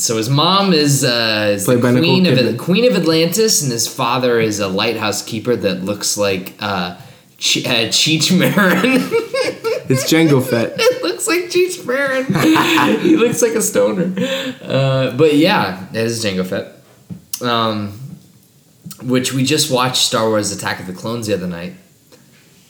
so his mom is, uh, is the Played by Nicole queen of Kidman. queen of Atlantis, and his father is a lighthouse keeper that looks like uh, Ch- uh, Cheech Marin. It's Jango Fett. it looks like Cheech Marin. he looks like a stoner. Uh, but yeah, it is Jango Fett. Um, which we just watched Star Wars Attack of the Clones the other night.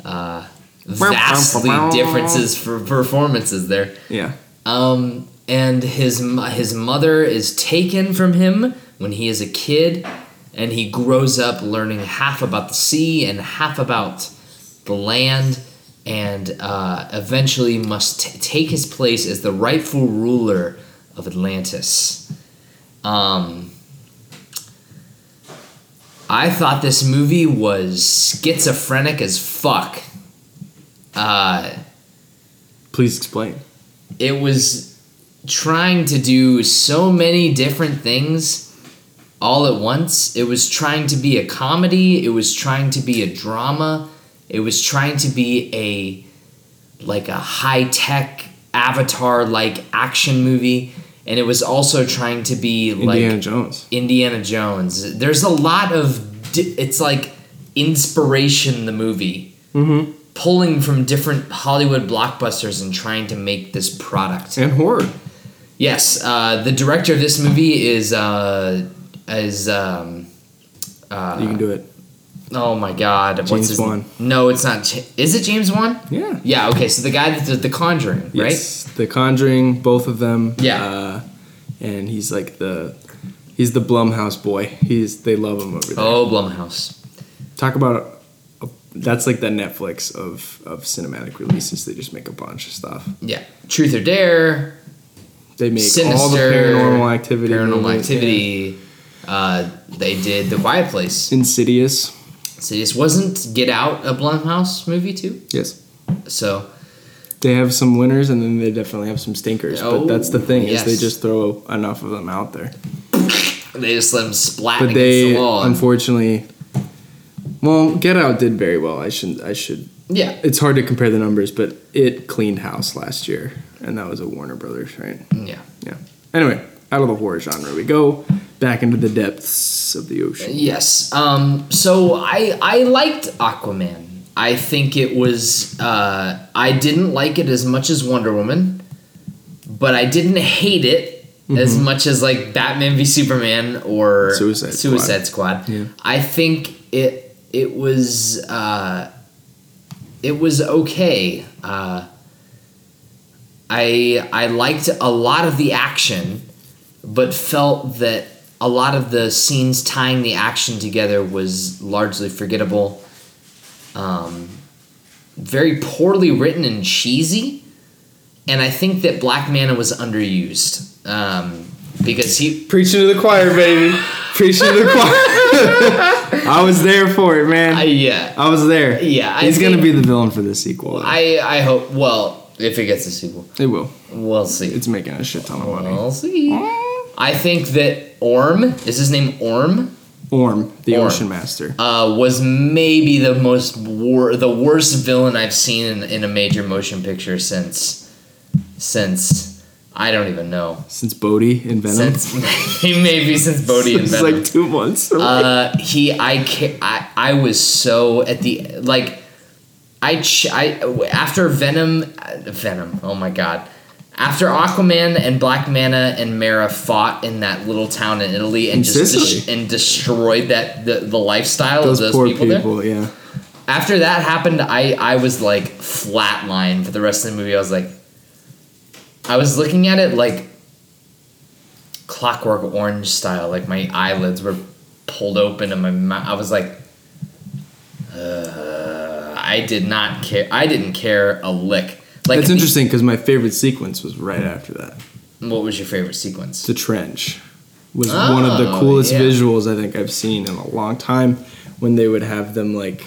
Uh, vastly differences for performances there. Yeah. Um, and his his mother is taken from him when he is a kid, and he grows up learning half about the sea and half about the land, and uh, eventually must t- take his place as the rightful ruler of Atlantis. Um, I thought this movie was schizophrenic as fuck. Uh, Please explain. it was trying to do so many different things all at once. It was trying to be a comedy, it was trying to be a drama, it was trying to be a like a high-tech avatar like action movie and it was also trying to be Indiana like Jones. Indiana Jones. There's a lot of di- it's like inspiration the movie. Mm-hmm. Pulling from different Hollywood blockbusters and trying to make this product. And horror. Yes, uh, the director of this movie is uh, is um, uh, you can do it. oh my god, what's James his Wan. No, it's not. Is it James Wan? Yeah. Yeah. Okay, so the guy that did The Conjuring, right? Yes. The Conjuring, both of them. Yeah. Uh, and he's like the he's the Blumhouse boy. He's they love him over there. Oh, Blumhouse. Talk about a, that's like the Netflix of of cinematic releases. They just make a bunch of stuff. Yeah. Truth or Dare. They make Sinister. all the paranormal activity. Paranormal movies, Activity. Uh, they did The Quiet Place. yeah. Insidious. So this wasn't Get Out a Blumhouse movie too. Yes. So They have some winners and then they definitely have some stinkers. but that's the thing is they just throw enough of them out there. they just let them splat But against they the wall. unfortunately well, Get Out did very well. I should I should yeah. it's hard to compare the numbers, but it cleaned house last year. And that was a Warner Brothers, right? Yeah. Yeah. Anyway, out of the horror genre we go back into the depths of the ocean. Yes. Um, so I I liked Aquaman. I think it was. Uh, I didn't like it as much as Wonder Woman, but I didn't hate it as much as like Batman v Superman or Suicide Squad. Suicide Squad. Yeah. I think it it was uh, it was okay. Uh, I I liked a lot of the action, but felt that a lot of the scenes tying the action together was largely forgettable. Um, very poorly written and cheesy, and I think that Black Manta was underused um, because he Preaching to the choir, baby. Preaching to the choir. I was there for it, man. I, I, was there. Yeah, I He's gonna be the villain for the sequel. I I hope well if it gets a sequel it will. we'll see It's making a shit ton of money. we'll see. I think that Orm is his name Orm. Orm, the Orm. Ocean Master. uh, was maybe the most wor- the worst villain I've seen in, in a major motion picture since since I don't even know Since Bodhi in Venom. since maybe since Bodhi it's Venom. like two months. uh, he I, I I was so at the like I ch- I after Venom Venom oh my god after Aquaman and Black Manta and Mera fought in that little town in Italy and In just des- and destroyed that the, the lifestyle those, of those poor people, people, there yeah. after that happened, I I was like flatline for the rest of the movie. I was like, I was looking at it like Clockwork Orange style. Like my eyelids were pulled open and my mouth. I was like, uh, I did not care. I didn't care a lick. Like That's interesting because my favorite sequence was right after that. What was your favorite sequence? The trench was one of the Oh, coolest yeah. visuals I think I've seen in a long time. When they would have them like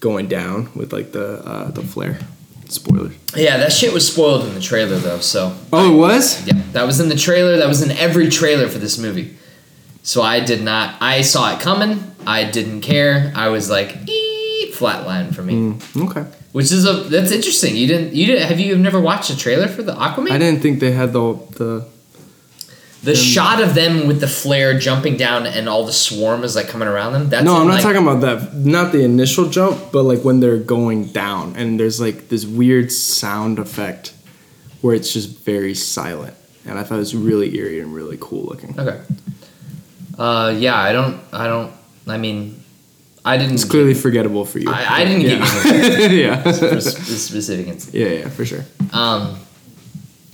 going down with like the uh, the flare. Spoiler. Yeah, that shit was spoiled in the trailer though. So Oh, it was. Yeah, that was in the trailer. That was in every trailer for this movie. So I did not. I saw it coming. I didn't care. I was like, ee, flatline for me. Mm, okay. Which is a that's interesting. You didn't. You didn't. Have you never watched a trailer for the Aquaman? I didn't think they had the the. the shot of them with the flare jumping down and all the swarm is like coming around them. That's No, I'm not like- talking about that. Not the initial jump, but like when they're going down, and there's like this weird sound effect where it's just very silent, and I thought it was really eerie and really cool looking. Okay. Uh, yeah, I don't. I don't. I mean, I didn't. It's clearly forgettable for you. I, I didn't yeah. get you yeah. for specific instance. yeah, yeah, for sure. Um,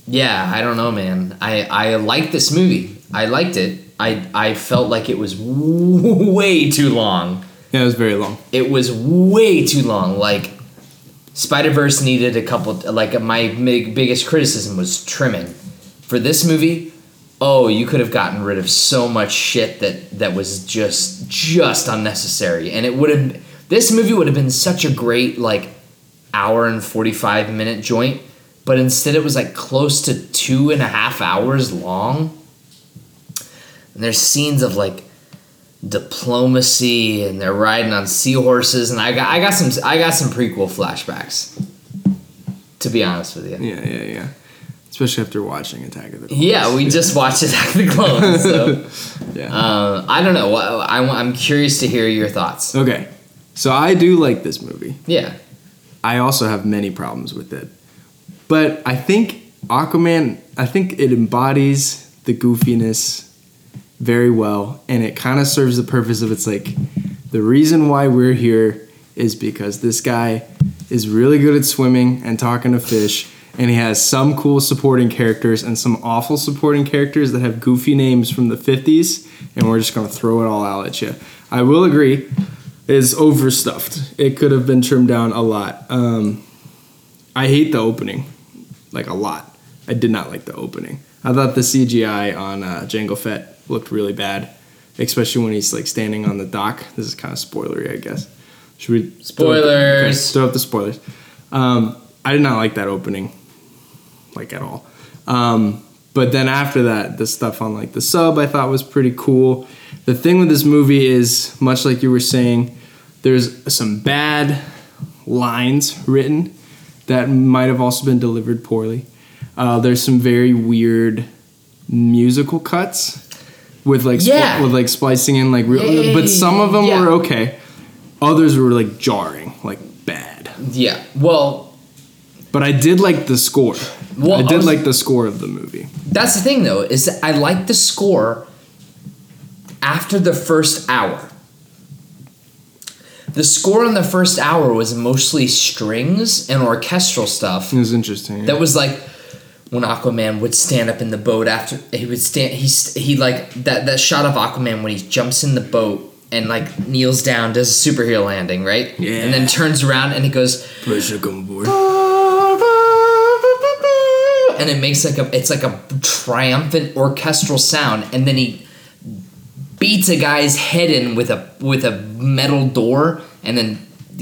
yeah, I don't know, man. I I liked this movie. I liked it. I I felt like it was way too long. Yeah, it was very long. It was way too long. Like Spider Verse needed a couple. Like my big, biggest criticism was trimming. For this movie, oh, you could have gotten rid of so much shit that that was just just unnecessary, and it would have. This movie would have been such a great like hour and forty five minute joint, but instead it was like close to two and a half hours long. And there's scenes of like diplomacy and they're riding on seahorses and I got I got some I got some prequel flashbacks. To be honest with you. Yeah, yeah, yeah. Especially after watching Attack of the Clones. Yeah, we just watched Attack of the Clones, so Yeah. uh, I don't know. I, I'm curious to hear your thoughts. okay, so I do like this movie. Yeah, I also have many problems with it. But I think Aquaman, I think it embodies the goofiness very well and it kind of serves the purpose of it's like the reason why we're here is because this guy is really good at swimming and talking to fish and he has some cool supporting characters and some awful supporting characters that have goofy names from the 50s and we're just going to throw it all out at you. I will agree is overstuffed. It could have been trimmed down a lot. Um, I hate the opening, like a lot. I did not like the opening. I thought the CGI on uh, Jango Fett looked really bad, especially when he's like standing on the dock. This is kind of spoilery, I guess. Should we throw up- Spoilers. okay, throw up the spoilers. Um, I did not like that opening, like at all. Um, but then after that, the stuff on like the sub I thought was pretty cool. The thing with this movie is, much like you were saying, there's some bad lines written that might have also been delivered poorly. Uh, there's some very weird musical cuts with like Yeah. with like splicing in like real, but some of them yeah. were okay. Others were like jarring, like bad. Yeah. Well, But I did like the score. Well, I I did was- like the score of the movie. that's the thing though is that I like the score after the first hour. The score on the first hour was mostly strings and orchestral stuff. It was interesting. That was like when Aquaman would stand up in the boat after he would stand. He he like that that shot of Aquaman when he jumps in the boat and like kneels down, does a superhero landing, right? Yeah. And then turns around and he goes, Pleasure come aboard. And it makes like a it's like a triumphant orchestral sound, and then he beats a guy's head in with a with a metal door, and then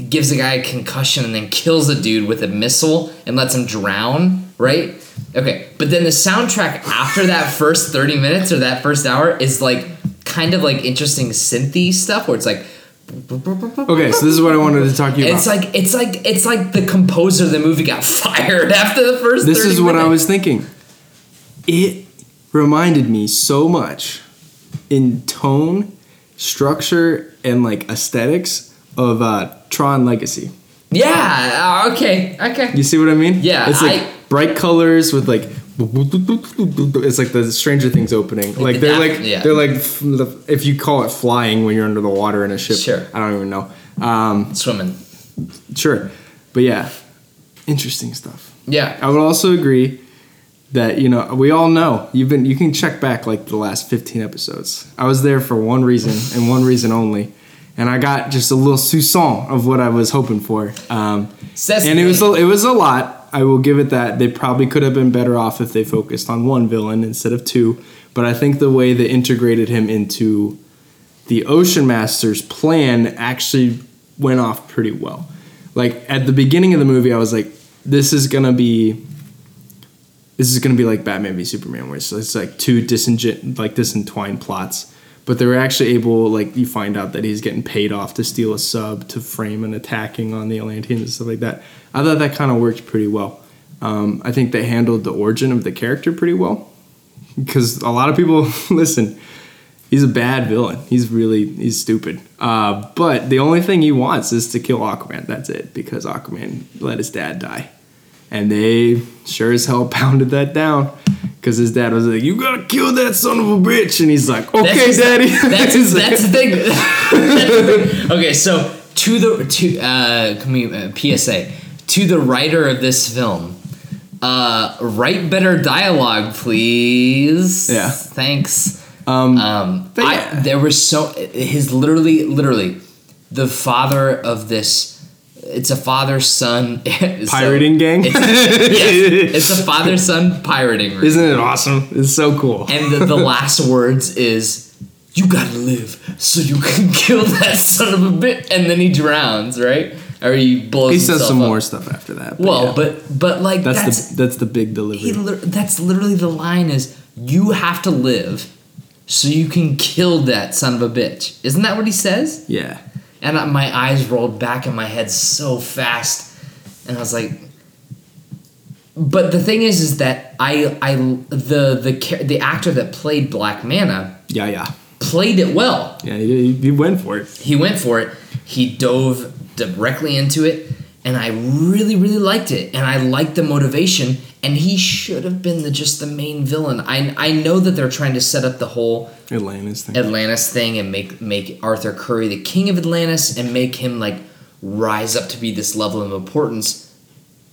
gives a guy a concussion, and then kills a dude with a missile and lets him drown. Right? Okay, but then the soundtrack after that first thirty minutes or that first hour is like kind of like interesting synthy stuff where it's like. Okay, so this is what I wanted to talk to you about. It's like it's like it's like the composer of the movie got fired after the first. this 30 is what I was thinking. It reminded me so much in tone, structure, and like aesthetics of uh, Tron Legacy. Yeah. uh, Okay. Okay. You see what I mean? Yeah, It's like I- bright colors with like. It's like the Stranger Things opening. Like they're like yeah. they're like if you call it flying when you're under the water in a ship. Sure. I don't even know. Um, Swimming. sure, but yeah, interesting stuff. Yeah. I would also agree that you know we all know you've been you can check back like the last 15 episodes. I was there for one reason and one reason only, and I got just a little soupçon of what I was hoping for. Um, and it was a, it was a lot. I will give it that. They probably could have been better off if they focused on one villain instead of two. But I think the way they integrated him into the Ocean Master's plan actually went off pretty well. Like at the beginning of the movie, I was like, "This is gonna be, this is gonna be like Batman v Superman, where it's, it's like two disingen- like disentwined plots." But they were actually able, like, you find out that he's getting paid off to steal a sub to frame an attacking on the Atlanteans and stuff like that. I thought that kind of worked pretty well. Um, I think they handled the origin of the character pretty well because a lot of people listen he's a bad villain. He's really he's stupid. Uh, but the only thing he wants is to kill aquaman. That's it because aquaman let his dad die. And they sure as hell pounded that down because his dad was like you gotta kill that son of a bitch and he's like okay That's- daddy That's that's the thing. That's the thing. Okay, so to the to uh, commu- uh, PSA to the writer of this film, uh, write better dialogue, please. Yeah. Thanks. um, Um, I, yeah. there was so his literally literally the father of this. It's a father son pirating gang It's a father son pirating. ring. isn't it awesome it's so cool And the, the last words is, "You gotta live so you can kill that son of a bitch." And then he drowns, right? Or he blows. he says some up. more stuff after that but Well, yeah. but but like that's, that's, the that's the big delivery he. That's literally the line is, "You have to live so you can kill that son of a bitch." Isn't that what he says? yeah And my eyes rolled back in my head so fast, and I was like. But the thing is, is that I, I, the the the actor that played Black Manta yeah yeah played it well. yeah he, he went for it He went for it. He dove directly into it, and I really, really liked it. And I liked the motivation. And he should have been the just the main villain. I I know that they're trying to set up the whole atlantis thing Atlantis thing and make make Arthur Curry the king of Atlantis and make him like rise up to be this level of importance.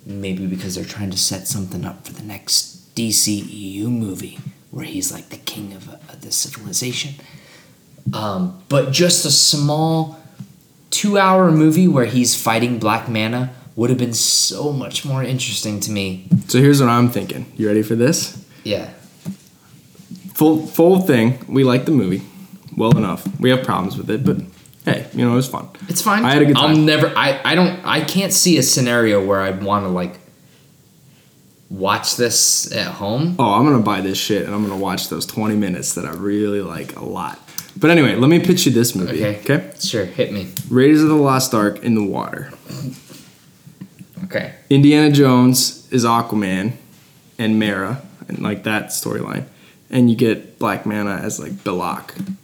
Maybe because they're trying to set something up for the next DCEU movie where he's like the king of, uh, the civilization. Um, but just a small two-hour movie where he's fighting Black Manta would have been so much more interesting to me. So here's what I'm thinking. You ready for this? Yeah. Full full thing. We like the movie well enough. We have problems with it, but hey, you know it was fun. It's fine. I had a good time. I'll never. I. I don't. I can't see a scenario where I'd want to like watch this at home. Oh, I'm gonna buy this shit and I'm gonna watch those 20 minutes that I really like a lot. But anyway, let me pitch you this movie. Okay. Okay. Sure. Hit me. Raiders of the Lost Ark in the water. Okay. Indiana Jones is Aquaman, and Mera and like that storyline, and you get Black Manta as like Belak.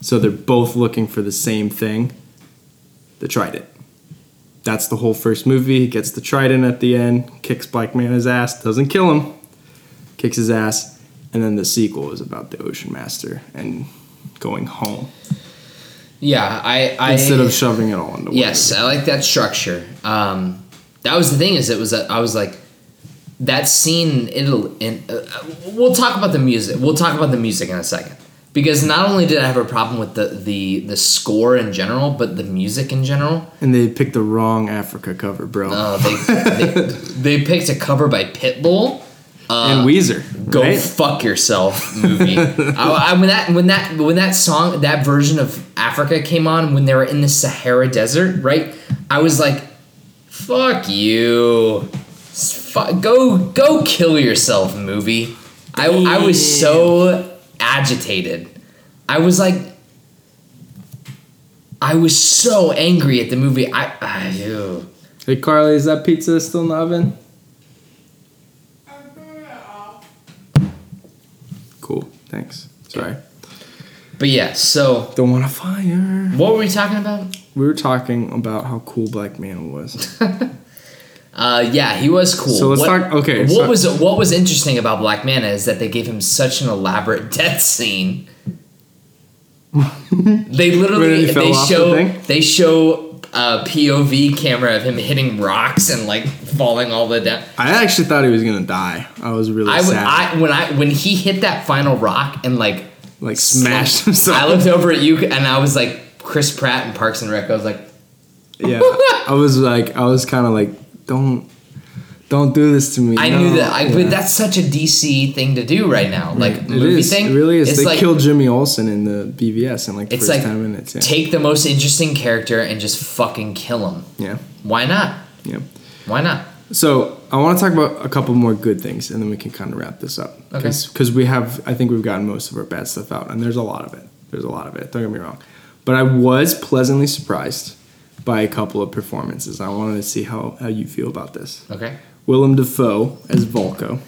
So they're both looking for the same thing, the Trident. That's the whole first movie. He gets the Trident at the end, kicks Black Manta's ass, doesn't kill him, kicks his ass, and then the sequel is about the Ocean Master and going home Yeah, I, I instead of shoving it all into one Yes, I like that structure. Um, that was the thing is it was that I was like that scene. It'll. In, uh, we'll talk about the music. We'll talk about the music in a second because not only did I have a problem with the the the score in general, but the music in general. And they picked the wrong Africa cover, bro. Uh, they, they they picked a cover by Pitbull. and Weezer. Go right? fuck yourself, movie. I, I, when that when that when that song that version of Africa came on when they were in the Sahara Desert, right? I was like, "Fuck you, Fu- go go kill yourself, movie." I I was so agitated. I was like, I was so angry at the movie. I, I ew. Hey Carly, is that pizza still in the oven? Cool. Thanks. Sorry. But yeah, so Don't want to fire. what were we talking about? We were talking about how cool Black Manta was. Uh, yeah, he was cool. So let's what, talk- okay, What so- was what was interesting about Black Manta is that they gave him such an elaborate death scene. they literally When he fell they the show thing? they show a POV camera of him hitting rocks and like falling all the down. I actually thought he was gonna die. I was really I, sad. I when I when he hit that final rock and like like smashed himself. I looked over at you and I was like Chris Pratt and Parks and Rec. I was like, yeah. I was like, I was kind of like, don't, don't do this to me. I No. knew that. I, Yeah. But that's such a DC thing to do right now. Like It movie is. thing. It really is. It's they like, killed Jimmy Olsen in the BVS in like the It's first like ten minutes. Yeah. take the most interesting character and just fucking kill him. yeah. Why not? Yeah. Why not? So I want to talk about a couple more good things, and then we can kind of wrap this up. Okay. Because we have, I think we've gotten most of our bad stuff out, and there's a lot of it. There's a lot of it. Don't get me wrong, but I was pleasantly surprised by a couple of performances. I wanted to see how how you feel about this. Okay. Willem Dafoe as Vulko.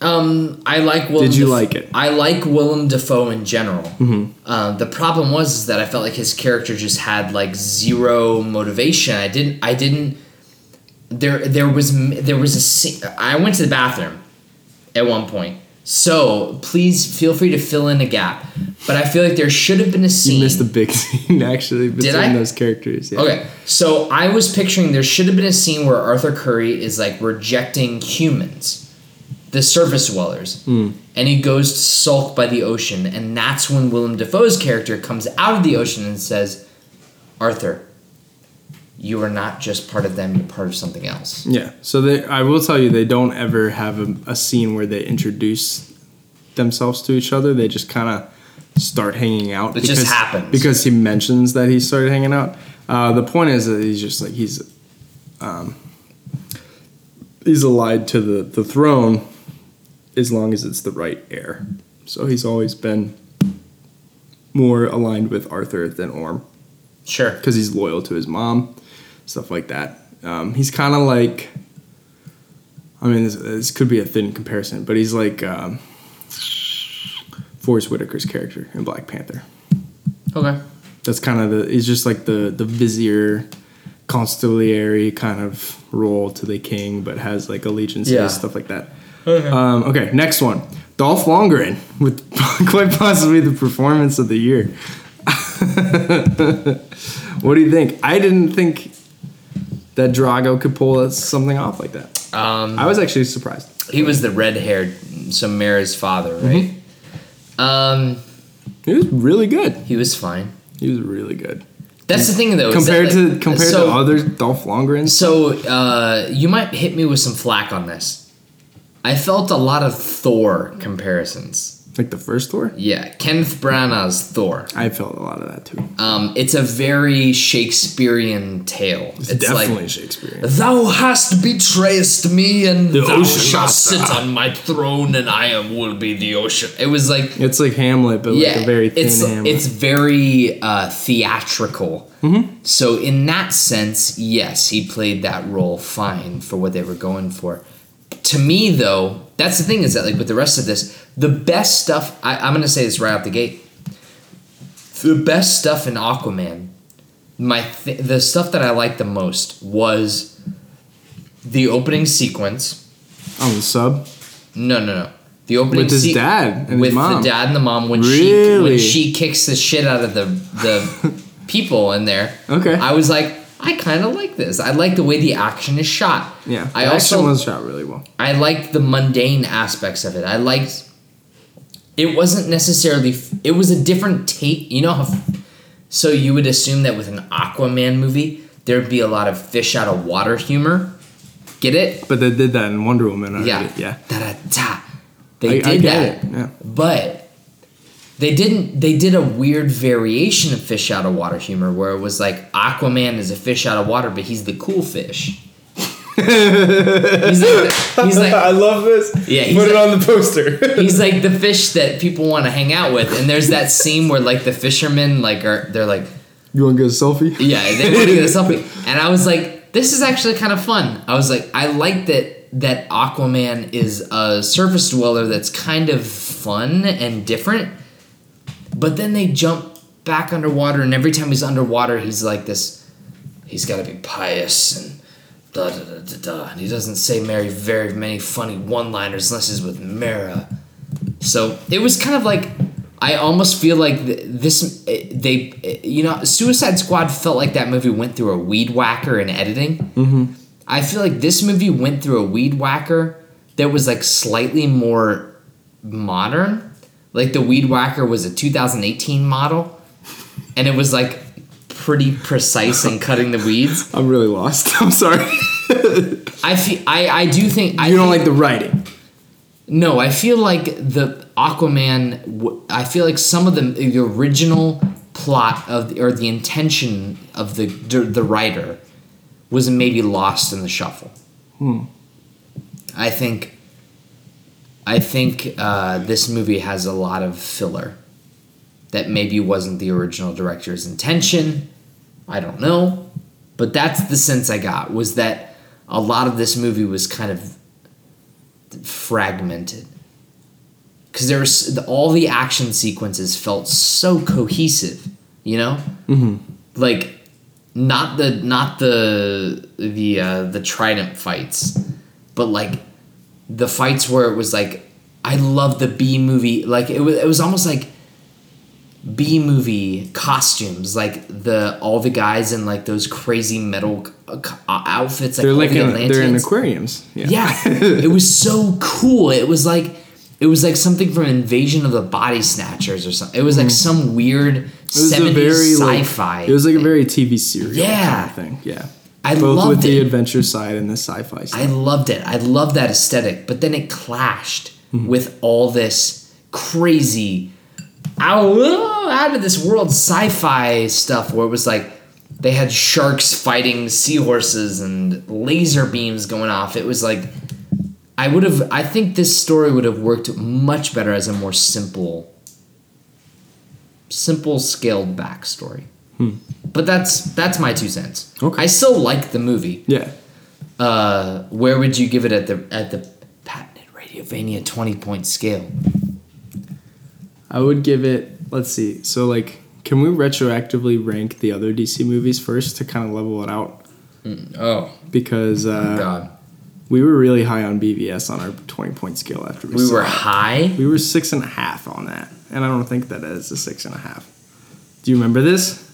Um, I like Willem. Did you like it? Mm-hmm. I like Willem Dafoe in general. Uh, the problem was is that I felt like his character just had like zero motivation. I didn't. I didn't. There, there was there was a. I went to the bathroom at one point. So please feel free to fill in a gap. But I feel like there should have been a scene. You missed a big scene actually between I? those characters. Yeah. Okay, so I was picturing there should have been a scene where Arthur Curry is like rejecting humans, the surface dwellers, hmm. and he goes to sulk by the ocean, and that's when Willem Dafoe's character comes out of the ocean and says, "Arthur, you are not just part of them; you're part of something else." Yeah. So they, I will tell you, they don't ever have a, a scene where they introduce themselves to each other. They just kind of start hanging out. It just happens. because he mentions that he started hanging out. Uh, the point is that he's just like he's, um, he's allied to the the throne, as long as it's the right heir. So he's always been more aligned with Arthur than Orm Sure. because he's loyal to his mom, stuff like that. Um, he's kind of like, I mean, this, this could be a thin comparison, but he's like um, Forest Whitaker's character in Black Panther. Okay. That's kind of the he's just like the the vizier, consigliere kind of role to the king, but has like allegiances, Yeah. stuff like that. Um, okay, next one. Dolph Lundgren with quite possibly the performance of the year. what do you think? I didn't think that Drago could pull something off like that. Um, I was actually surprised. he was the red-haired, Samara's father, right? Um, He was really good. he was fine. He was really good That's the thing, though. compared that, to compared so- to other Dolph Lundgrens. So uh, you might hit me with some flack on this. I felt a lot of Thor comparisons. Like the first Thor, Yeah, Kenneth Branagh's Thor. I felt a lot of that too. Um, it's a very Shakespearean tale. It's, It's, definitely like Shakespearean. Thou hast betrayest me, and The thou shalt master." sit on my throne, and I am will be the ocean. It was like It's like Hamlet, but yeah, like a very thin it's Hamlet. it's very uh, theatrical. Mm-hmm. So in that sense, yes, he played that role fine for what they were going for. to me though, that's the thing is that like with the rest of this, the best stuff. I, I'm gonna say this right out the gate. The best stuff in Aquaman, my th- the stuff that I liked the most was the opening sequence. On the sub. No, no, no. The opening With his se- dad and with the dad and the mom when she when she kicks the shit out of the the people in there. Okay. I was like, I kind of like this. I like the way the action is shot. Yeah. I the also action was shot really well. I liked the mundane aspects of it. I liked. It wasn't necessarily. It was a different take. You know how. So you would assume that with an Aquaman movie, there'd be a lot of fish out of water humor. Get it? But they did that in Wonder Woman already. Yeah. Yeah. Da da da. They I- I did get that. it, yeah. But they didn't. They did a weird variation of fish out of water humor, where it was like Aquaman is a fish out of water, but he's the cool fish. he's like, the, he's like love this. Yeah, he's Put it on the poster. he's like the fish that people want to hang out with and there's that scene where like the fishermen like are they're like you want to get a selfie? yeah they want to get a selfie and i was like this is actually kind of fun i was like i like that that aquaman is a surface dweller that's kind of fun and different but then they jump back underwater and every time he's underwater he's like this he's got to be pious and da da da da da and he doesn't say very very many funny one liners unless he's with Mera so it was kind of like I almost feel like this eh, they eh, you know Suicide Squad felt like that movie went through a weed whacker in editing. Mm-hmm. I feel like this movie went through a weed whacker that was like slightly more modern. Like the weed whacker was a 2018 model, and it was like pretty precise in cutting the weeds. I'm really lost. I'm sorry. I feel I I do think I you don't think- like the writing. No, I feel like the Aquaman. I feel like some of the, the original plot of the, or the intention of the the writer was maybe lost in the shuffle. Hmm. I think. I think uh, this movie has a lot of filler that maybe wasn't the original director's intention. I don't know, but that's the sense I got was that a lot of this movie was kind of fragmented because there was all the action sequences felt so cohesive you know mm-hmm. like not the not the the uh, the trident fights but like the fights where it was like i love the b movie like it was, it was almost like b movie costumes like the all the guys in like those crazy metal uh, outfits like They're like the in, they're in aquariums. Yeah. Yeah, it was so cool. It was like it was like something from Invasion of the Body Snatchers or something. It was like some weird. It was a seventies very sci-fi. it was like a very TV series. Yeah. kind of thing. Yeah. I Both loved with the adventure side and the sci-fi side. I loved it. I loved that aesthetic, but then it clashed Mm-hmm. with all this crazy out, out of this world sci-fi stuff where it was like they had sharks fighting seahorses and laser beams going off. It was like I would have I think this story would have worked much better as a more simple simple scaled back story. But that's that's my two cents. Okay. I still like the movie yeah. uh, where would you give it at the at the patented Radiovania twenty point scale? I would give it. Let's see. So like, can we retroactively rank the other DC movies first to kind of level it out? Oh Because uh, God, we were really high on BVS on our twenty point scale after we, we were it. high. We were six and a half on that, and I don't think that is a six and a half. Do you remember this?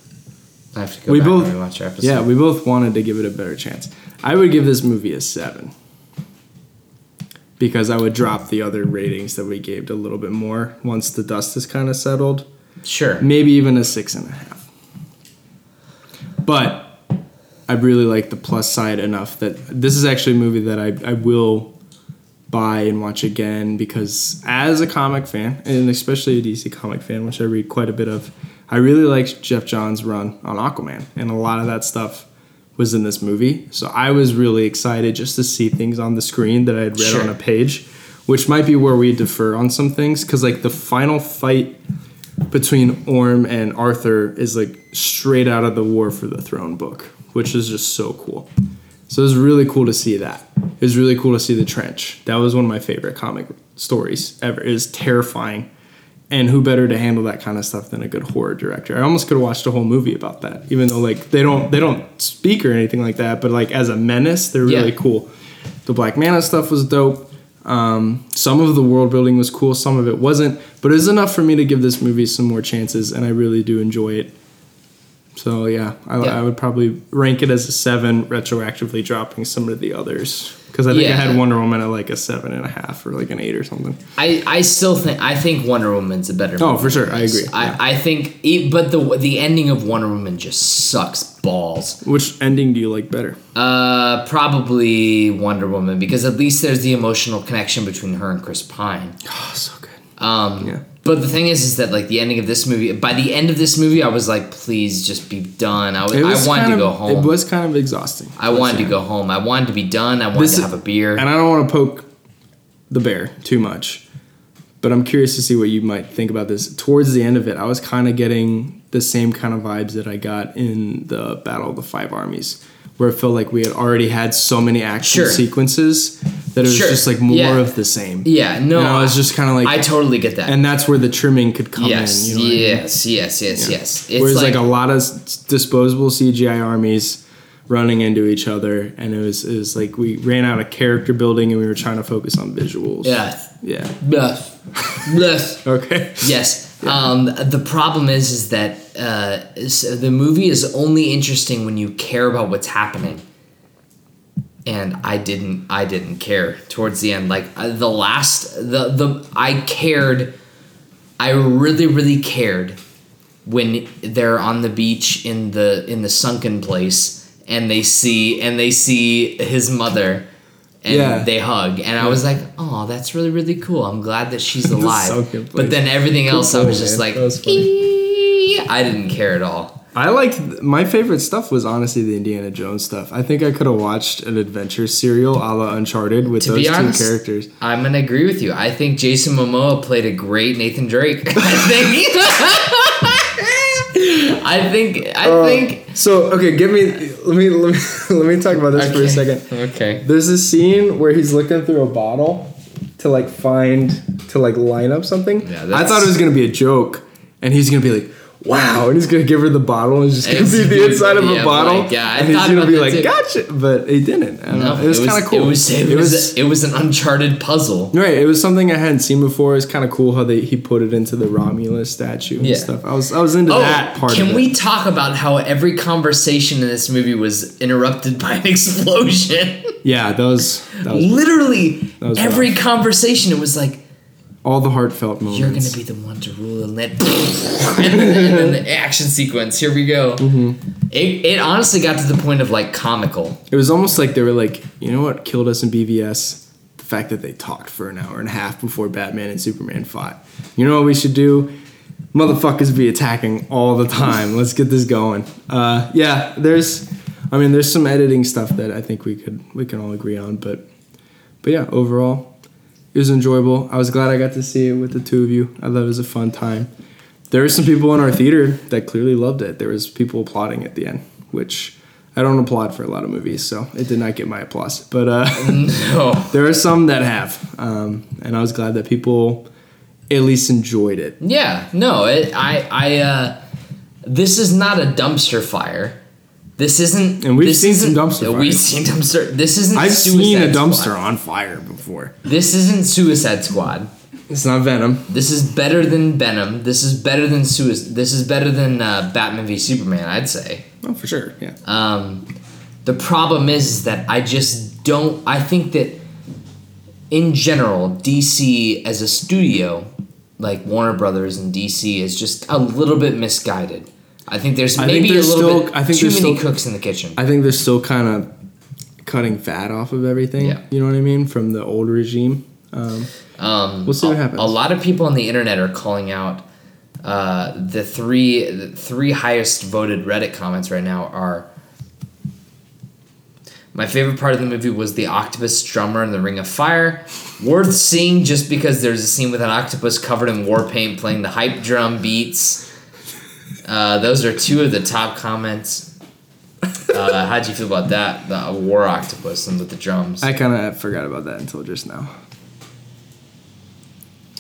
I have to go we back both and rewatch our episode. yeah we both wanted to give it a better chance i would give this movie a seven because i would drop the other ratings that we gave a little bit more once the dust is kind of settled sure. maybe even a six and a half but i really like the plus side enough that this is actually a movie that i, I will buy and watch again because as a comic fan and especially a dc comic fan which i read quite a bit of i really liked Geoff Johns run on aquaman and a lot of that stuff was in this movie so i was really excited just to see things on the screen that i had read Sure. on a page which might be where we defer on some things because like the final fight between Orm and Arthur is like straight out of the War for the Throne book, which is just so cool. So it was really cool to see that. It was really cool to see the trench. That was one of my favorite comic stories ever. It is terrifying. And who better to handle that kind of stuff than a good horror director? I almost could have watched a whole movie about that, even though like they don't they don't speak or anything like that, but like as a menace, they're really Yeah. cool. The Black Manta stuff was dope. Um, some of the world building was cool, some of it wasn't, but it was enough for me to give this movie some more chances, and I really do enjoy it. So yeah, I, Yeah. I would probably rank it as a seven, retroactively dropping some of the others because I think I had Wonder Woman at like a seven and a half or like an eight or something. I, I still think I think Wonder Woman's a better. Oh, for sure. I agree. Yeah. I, I think, it, but the the ending of Wonder Woman just sucks balls. Which ending do you like better? Uh, probably Wonder Woman because at least there's the emotional connection between her and Chris Pine. Oh, so good. Um, Yeah. But the thing is, is that like the ending of this movie. By the end of this movie, I was like, please just be done. I, was, was I wanted to of, go home. It was kind of exhausting. I wanted to go home. I wanted to be done. I wanted This to have a beer. And I don't want to poke the bear too much, but I'm curious to see what you might think about this. Towards the end of it, I was kind of getting the same kind of vibes that I got in the Battle of the Five Armies, where it felt like we had already had so many action Sure. sequences that it was Sure. just like more Yeah. of the same. yeah, no, And I was just kind of like, I totally get that. and that's where the trimming could come yes, in. You know what I mean? yes, yes, yes, yes. It's Whereas like, like, a lot of disposable CGI armies running into each other, and it was it was like we ran out of character building, and we were trying to focus on visuals. yeah, Yeah. Blah. Blah. Okay. Yes. Um, the problem is, is that uh, the movie is only interesting when you care about what's happening. And I didn't. I didn't care towards the end. Like uh, the last, the the I cared. I really, really cared when they're on the beach in the in the sunken place and they see and they see his mother and Yeah. they hug and I was like, oh, that's really really cool. I'm glad that she's alive. sunken but then everything else, I Cool, was just like, was I didn't care at all. I liked my favorite stuff was honestly the Indiana Jones stuff. I think I could have watched an adventure serial a la Uncharted with To those be two characters. I'm gonna agree with you. I think Jason Momoa played a great Nathan Drake. I think. I think. I Uh, think. So okay, give me let me let me let me talk about this for a second. Okay. There's a scene where he's looking through a bottle to like find to like line up something. Yeah, I thought it was gonna be a joke, and he's gonna be like, "Wow," and he's gonna give her the bottle, and it's just gonna be the inside of be- a bottle, like, yeah, I and he's gonna be like, too. "Gotcha," but he didn't. I don't know. It was, kind of cool. It was. It, was. it was an uncharted puzzle. Right, it was something I hadn't seen before. It's kind of cool how they he put it into the Romulus statue and Yeah. stuff. I was I was into Oh, that part. can we talk about how every conversation in this movie was interrupted by an explosion? Yeah, that was that was Literally, was every rough. conversation it was like, all the heartfelt moments. "You're gonna be the one to rule," and then, and then, and then the action sequence. Here we go. Mm-hmm. It, it honestly got to the point of like comical. It was almost like they were like, you know what killed us in BVS? The fact that they talked for an hour and a half before Batman and Superman fought. You know what we should do? Motherfuckers be attacking all the time. Let's get this going. Uh, yeah, there's, I mean, there's some editing stuff that I think we could we can all agree on, but, but yeah, overall, it was enjoyable. I was glad I got to see it with the two of you. I thought it was a fun time. There were some people in our theater that clearly loved it. There was people applauding at the end, which I don't applaud for a lot of movies, so it did not get my applause. But uh, No. there are some that have, um, and I was glad that people at least enjoyed it. Yeah, no, it, I, I, uh, this is not a dumpster fire. This isn't. And we've seen some dumpster We've seen dumpster. This isn't. I've seen a dumpster Squad. on fire before. This isn't Suicide Squad. It's not Venom. This is better than Venom. This is better than Suicide. This is better than uh, Batman v Superman. I'd say. Oh, for sure. Yeah. Um, the problem is that I just don't. I think that in general, DC as a studio, like Warner Brothers and DC, is just a little bit misguided. I think there's I think maybe there's a little still- bit I think too there's many still- cooks in the kitchen. I think they're still kind of cutting fat off of everything. Yeah. You know what I mean? From the old regime. Um, Um, We'll see what a- happens. A lot of people on the internet are calling out uh, the three the three highest voted Reddit comments right now are. My favorite part of the movie was the octopus drummer in the Ring of Fire. Worth seeing just because there's a scene with an octopus covered in war paint playing the hype drum beats. Uh, those are two of the top comments. Uh, how'd you feel about that? The war octopus and with the drums. I kind of forgot about that until just now.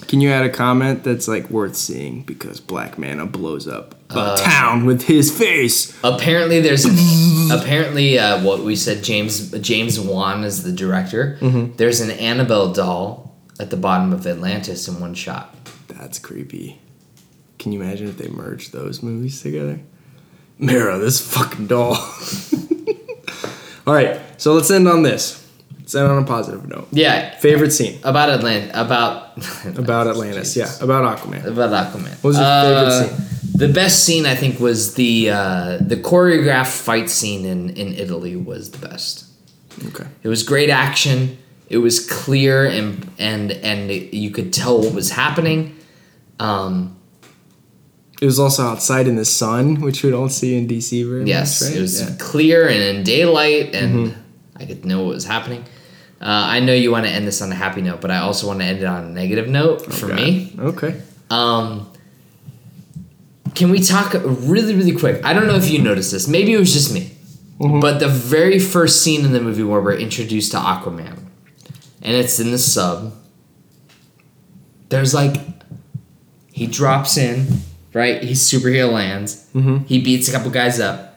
Can you add a comment that's like worth seeing because Black Manta blows up a Uh, town with his face? apparently, there's apparently uh, what we said. James James Wan is the director. Mm-hmm. There's an Annabelle doll at the bottom of Atlantis in one shot. That's creepy. Can you imagine if they merged those movies together? Mera, this fucking doll. All right, so let's end on this. Let's end on a positive note. Yeah, Favorite scene about Atlant about about Atlantis? Yeah, about Aquaman. about Aquaman. What was your Uh, favorite scene? The best scene I think was the uh, the choreographed fight scene in in Italy was the best. Okay. It was great action. It was clear and and and you could tell what was happening. Um, It was also outside in the sun, which we don't see in DC very yes, much, right? it was Yeah. clear and in daylight, and Mm-hmm. I could know what was happening. Uh, I know you want to end this on a happy note, but I also want to end it on a negative note for me. Okay. Um, can we talk really, really quick? I don't know if you noticed this. Maybe it was just me. Mm-hmm. But the very first scene in the movie where we're introduced to Aquaman, and it's in the sub, there's like, he drops in, right? He superhero lands. Mm-hmm. He beats a couple guys up.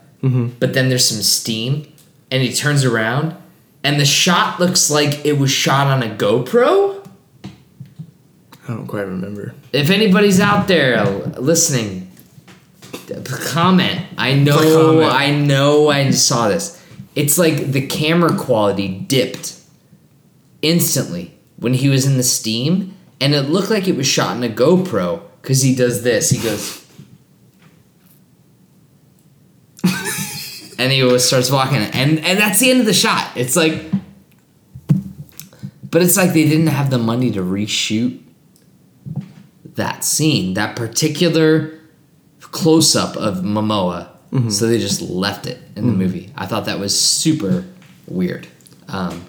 But then there's some steam, and he turns around, and the shot looks like it was shot on a GoPro. I don't quite remember. If anybody's out there listening, comment. I know, Comment. I know, I saw this. It's like the camera quality dipped instantly when he was in the steam, and it looked like it was shot in a GoPro because he does this. He goes. and he starts walking, and and that's the end of the shot. It's like, but it's like they didn't have the money to reshoot that scene, that particular close up of Momoa. So they just left it in the movie. I thought that was super weird. Um,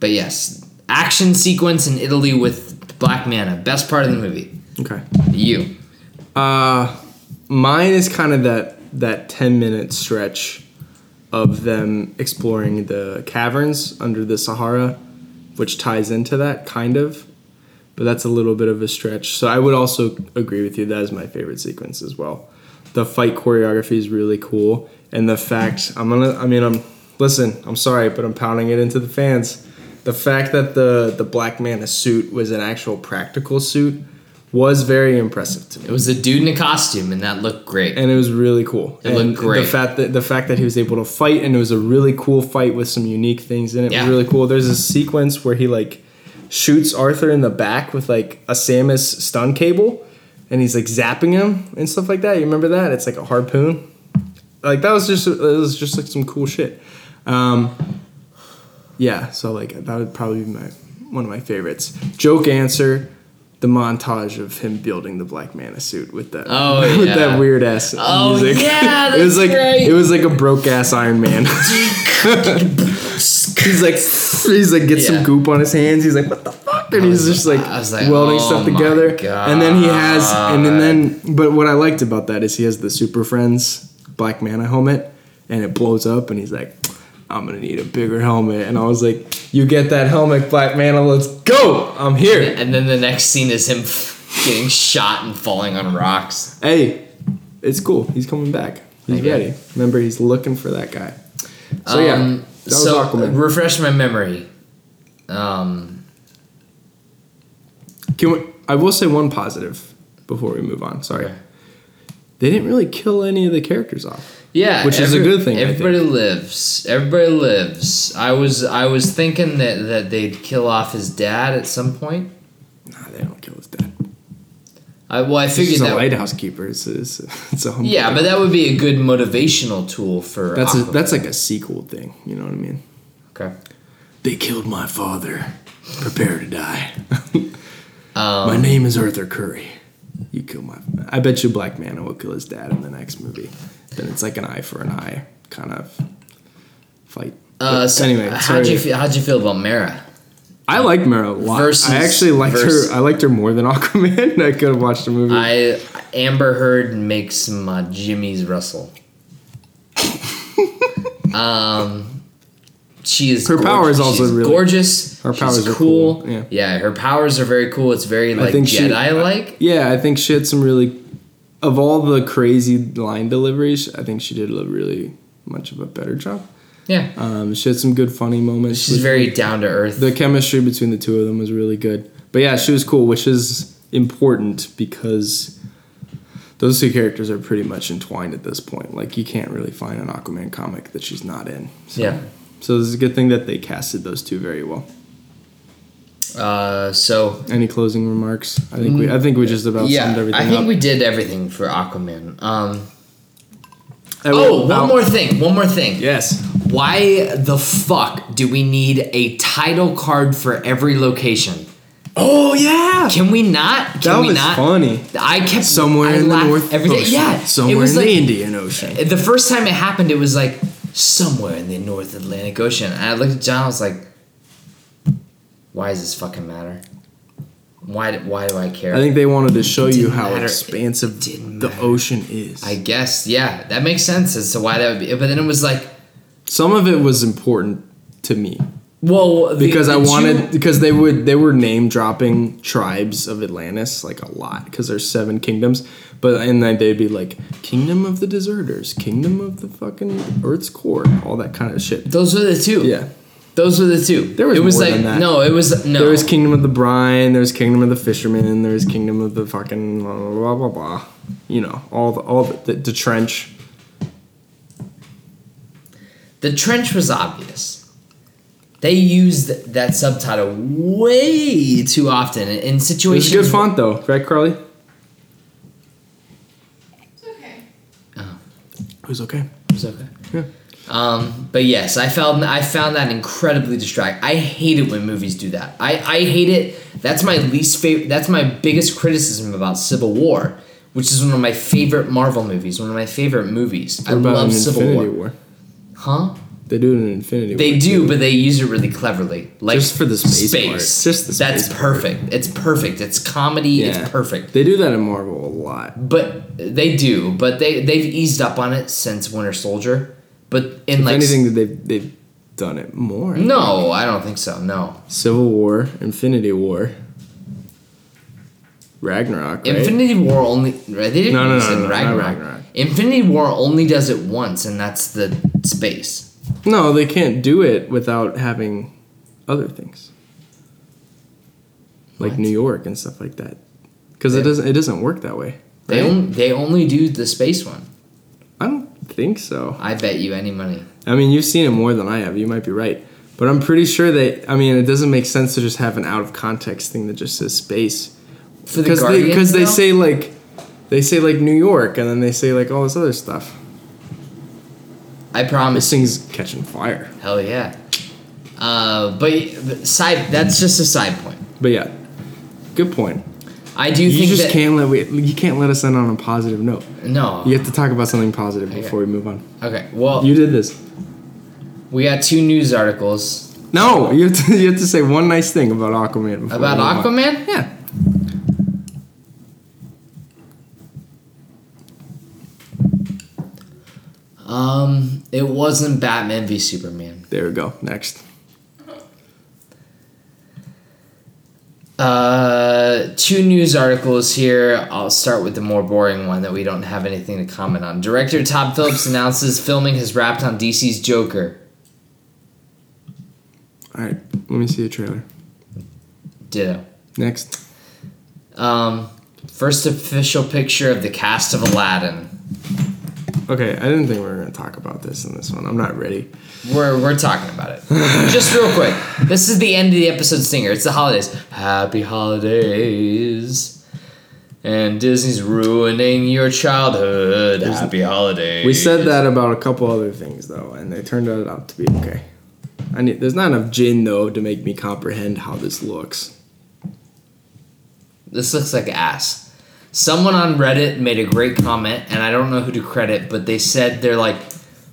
but yes, action sequence in Italy with Black Manta, best part of the movie. Okay. You. Uh, mine is kind of that that ten minute stretch of them exploring the caverns under the Sahara, which ties into that kind of. But that's a little bit of a stretch. So I would also agree with you. That is my favorite sequence as well. The fight choreography is really cool, and the fact I'm gonna. I mean, I'm listen. I'm sorry, but I'm pounding it into the fans. The fact that the the Black Manta suit was an actual practical suit was very impressive to me It was a dude in a costume, and that looked great. and it was really cool. It looked and great. The fact that the fact that he was able to fight and it was a really cool fight with some unique things in it Yeah. was really cool. There's a sequence where he like shoots Arthur in the back with like a Samus stun cable, and he's like zapping him and stuff like that. You remember that? It's like a harpoon. Like that was just it was just like some cool shit. Um, yeah, so like that would probably be my one of my favorites. Joke answer. The montage of him building the Black Manta suit with that Oh, with yeah. that weird ass Oh, music. yeah, it was like right. it was like a broke ass Iron Man. he's like he's like gets Yeah. some goop on his hands. He's like what the fuck, and he's just like, like, welding oh stuff together. And then he has and then, then but what I liked about that is he has the Super Friends Black Manta helmet, and it blows up, and he's like. I'm gonna need a bigger helmet, and I was like, "You get that helmet, Black Manta. Let's go. I'm here." And then the next scene is him getting shot and falling on rocks. Hey, it's cool. He's coming back. He's Okay. ready. Remember, he's looking for that guy. So yeah, Um, that was so Aquaman. refresh my memory. Um, Can we, I will say one positive before we move on. Sorry, Okay. they didn't really kill any of the characters off. Yeah, Which is a good thing. Everybody lives. Everybody lives. I was I was thinking that that they'd kill off his dad at some point. Nah, they don't kill his dad. I well I He's figured just a lighthouse keeper. It's, it's, it's a Yeah, guy. but that would be a good motivational tool for. that's a, that's like a sequel thing. You know what I mean? okay. They killed my father. Prepare to die. Um, my name is Arthur Curry. You kill my. I bet you Black Manta will kill his dad in the next movie. Then it's like an eye for an eye kind of fight. Uh, But so anyway, how'd you feel? How'd you feel about Mera? I like Mera a lot. Versus- I actually liked versus- her. I liked her more than Aquaman. I could have watched the movie. I Amber Heard makes uh, Jimmy's Russell. Um, she is. Her power gorgeous. is also She's really- gorgeous. her She's powers are cool. cool, yeah. her powers are very cool. It's very like Jedi like. Yeah, I think she had some really. Of all the crazy line deliveries, I think she did a really much of a better job. Yeah, Um, she had some good funny moments. she's very down to earth. The chemistry between the two of them was really good. But yeah, she was cool, which is important because those two characters are pretty much entwined at this point. Like you can't really find an Aquaman comic that she's not in. So, Yeah. So this is a good thing that they casted those two very well. Uh, so Any closing remarks? I think we I think we just about yeah, summed everything I think up. we did everything for Aquaman. Um, oh, one more thing. One more thing. Yes. Why the fuck do we need a title card for every location? Oh yeah. Can we not? Can that we was not? funny. I kept Somewhere I in the North every day. Ocean. Yeah, Somewhere in like, the Indian Ocean. The first time it happened, it was like somewhere in the North Atlantic Ocean. And I looked at John. I was like, "Why does this fucking matter? Why? do- Why do I care?" I think they wanted to show you how matter. expansive the ocean is. I guess yeah, that makes sense as to why that would be. But then it was like, Some of it was important to me. well, because I the two- wanted because they would they were name dropping tribes of Atlantis like a lot because there's seven kingdoms, but and then they'd be like Kingdom of the Deserters, Kingdom of the fucking Earth's core, all that kind of shit. Those are the two. Yeah, Those were the two. There was it was more like than that. no, it was no. there was Kingdom of the Brine, there was Kingdom of the Fishermen, there was Kingdom of the fucking blah blah blah blah. blah. You know all the all the, the, the trench. The trench was obvious. They used that subtitle way too often in It was situations. a good font though, right, Carly? It's okay. Oh, It was okay. It's okay. Yeah. Um, but yes, I found I found that incredibly distracting. I hate it when movies do that. I, I hate it. That's my least favorite. That's my biggest criticism about Civil War, which is one of my favorite Marvel movies. One of my favorite movies. I What about love Civil Infinity War. War? Huh? They do it in Infinity They War. do, too. but they use it really cleverly. Like Just for the space part. Just the That's space part. perfect. It's perfect. It's comedy. Yeah. It's perfect. They do that in Marvel a lot. But they do. But they they've eased up on it since Winter Soldier. But in If like anything, they've they've done it more. no, I don't think so. No. Civil War, Infinity War, Ragnarok. Right? Infinity War only. Right? They didn't No, no, no, no, Ragnarok. Ragnarok. Infinity War only does it once, and that's the space. No, they can't do it without having other things, like What? New York and stuff like that. Because it doesn't it doesn't work that way. They right? only they only do the space one. I don't think so. I bet you any money. I mean, you've seen it more than I have. You might be right, but I'm pretty sure that. I mean, it doesn't make sense to just have an out of context thing that just says space. For the because they Guardians, because they say like they say like New York and then they say like all this other stuff. I This promise. thing's catching fire. Hell yeah. Uh, but but side that's just a side point. But yeah, good point. I do You think just that can't let we, you can't let us end on a positive note. no. You have to talk about something positive before we move on. Okay. Well, You did this. we got two news articles No, you have to you have to say one nice thing about Aquaman. Before about we move on. Aquaman. Yeah. Um, it wasn't Batman v Superman. There we go. Next. Uh, two news articles here. I'll start with the more boring one that we don't have anything to comment on. Director Todd Phillips announces filming has wrapped on DC's Joker. All right. Let me see the trailer. Ditto. Next. Um, first official picture of the cast of Aladdin. Okay, I didn't think we were gonna talk about this in this one. I'm not ready. We're, we're talking about it. Just real quick. This is the end of the episode stinger. It's the holidays. Happy holidays. And Disney's ruining your childhood. Happy holidays. We said that about a couple other things though, and they turned out to be okay. I need. There's not enough gin though to make me comprehend how this looks. This looks like ass. Someone on Reddit made a great comment, and I don't know who to credit, but they said they're like,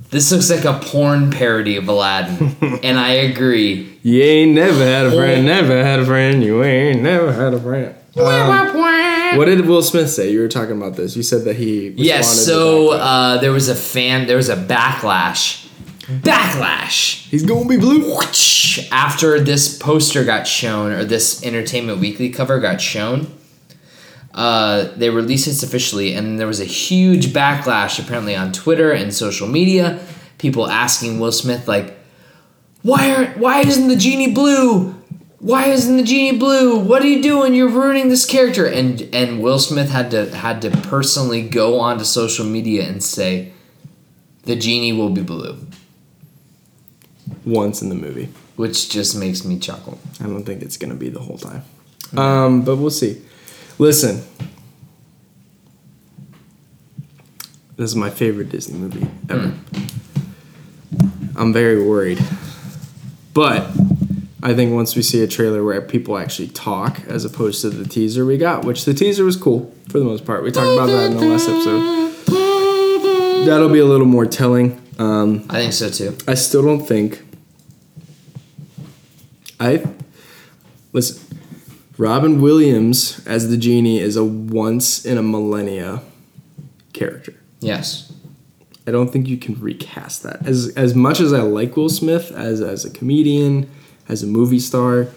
this looks like a porn parody of Aladdin. and I agree. You ain't never had a Oh. friend, never had a friend. You ain't never had a friend. Um, what did Will Smith say? You were talking about this. You said that he. Yes, so uh, there was a fan, there was a backlash backlash He's gonna be blue. after this poster got shown or this Entertainment Weekly cover got shown. Uh, they released this officially, and there was a huge backlash apparently on Twitter and social media. People asking Will Smith like, "Why aren't? Why isn't the genie blue? Why isn't the genie blue? What are you doing? You're ruining this character." And and Will Smith had to had to personally go onto social media and say, "The genie will be blue," Once in the movie. which just makes me chuckle. I don't think it's gonna be the whole time. Um, but we'll see. Listen. This is my favorite Disney movie ever. I'm very worried. But I think once we see a trailer where people actually talk as opposed to the teaser we got, which the teaser was cool for the most part. We talked about that in the last episode. That'll be a little more telling. Um, I think so too. I still don't think. I listen. Robin Williams as the genie is a once in a millennia character. Yes. I don't think you can recast that. As as much as I like Will Smith as as a comedian, as a movie star,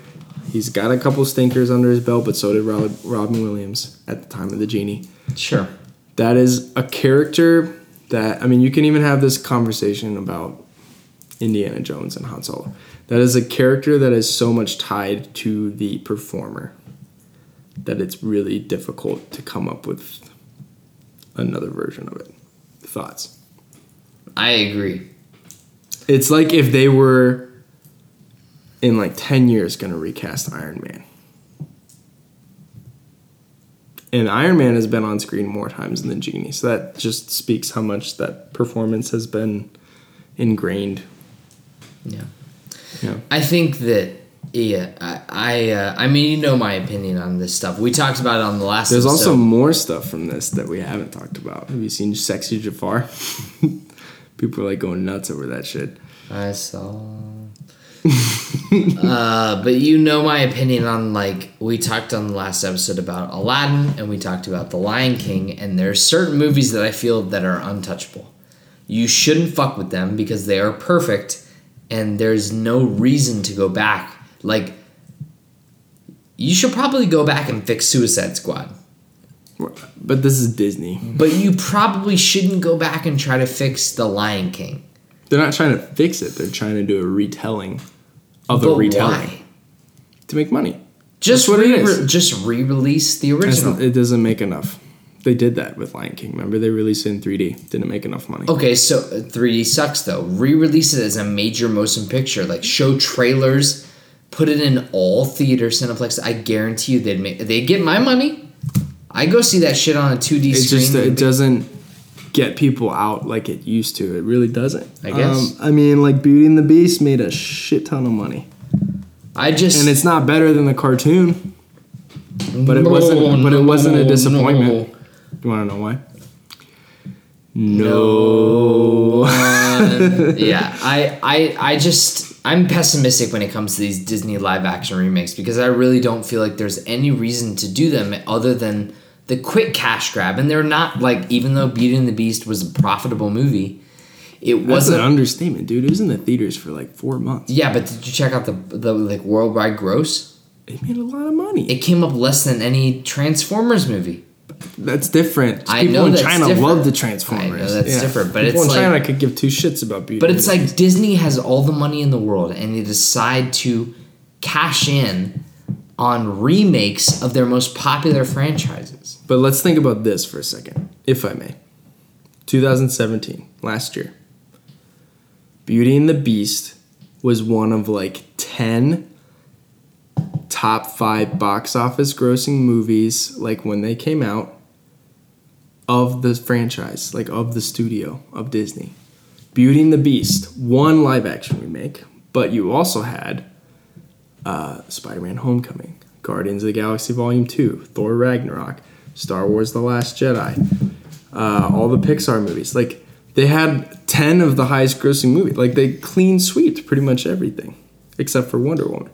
he's got a couple stinkers under his belt, but so did Rob, Robin Williams at the time of the genie. Sure. That is a character that I mean, you can even have this conversation about Indiana Jones and Han Solo. That is a character that is so much tied to the performer that it's really difficult to come up with another version of it. Thoughts? I agree. It's like if they were in like 10 years going to recast Iron Man. And Iron Man has been on screen more times than Genie. So that just speaks how much that performance has been ingrained. Yeah. Yeah. I think that yeah, I I, uh, I mean you know my opinion on this stuff. We talked about it on the last. There's also more stuff from this that we haven't talked about. Have you seen Sexy Jafar? People are like going nuts over that shit. I saw. uh, but you know my opinion on like we talked on the last episode about Aladdin and we talked about The Lion King and there's certain movies that I feel that are untouchable. You shouldn't fuck with them because they are perfect and there's no reason to go back. Like you should probably go back and fix Suicide Squad. But this is Disney. But you probably shouldn't go back and try to fix The Lion King. They're not trying to fix it. They're trying to do a retelling of a But retelling why? to make money. Just That's what it re- is. just re-release the original. it doesn't make enough. They did that with Lion King. Remember, they released it in 3D. Didn't make enough money. Okay, so uh, 3D sucks though. Re-release it as a major motion picture, like show trailers, put it in all theater Cineplex. I guarantee you they'd make they'd get my money. I go see that shit on a 2D It screen. just it doesn't get people out like it used to. It really doesn't. I guess. Um, I mean, like Beauty and the Beast made a shit ton of money, I just and it's not better than the cartoon. But it wasn't. No, But it wasn't a disappointment. no. You want to know why? No. yeah, I, I, I just I'm pessimistic when it comes to these Disney live action remakes because I really don't feel like there's any reason to do them other than the quick cash grab. And they're not like even though Beauty and the Beast was a profitable movie, it wasn't. An understatement, dude. It was in the theaters for like four months. yeah, but did you check out the the like worldwide gross? It made a lot of money. It came up less than any Transformers movie. That's different. I People know in that's China different. love the Transformers. I know that's different, but People it's in like- China could give two shits about Beauty. But it's like Disney has all the money in the world and they decide to cash in on remakes of their most popular franchises. But let's think about this for a second, if I may. 2017, last year. Beauty and the Beast was one of like 10 top 5 box office grossing movies like when they came out of the franchise, like of the studio of Disney. Beauty and the Beast, one live action remake, but you also had uh, Spider-Man: Homecoming, Guardians of the Galaxy Volume Two, Thor: Ragnarok, Star Wars: The Last Jedi, uh, all the Pixar movies. Like they had ten of the highest grossing movies. Like they clean sweeped pretty much everything except for Wonder Woman.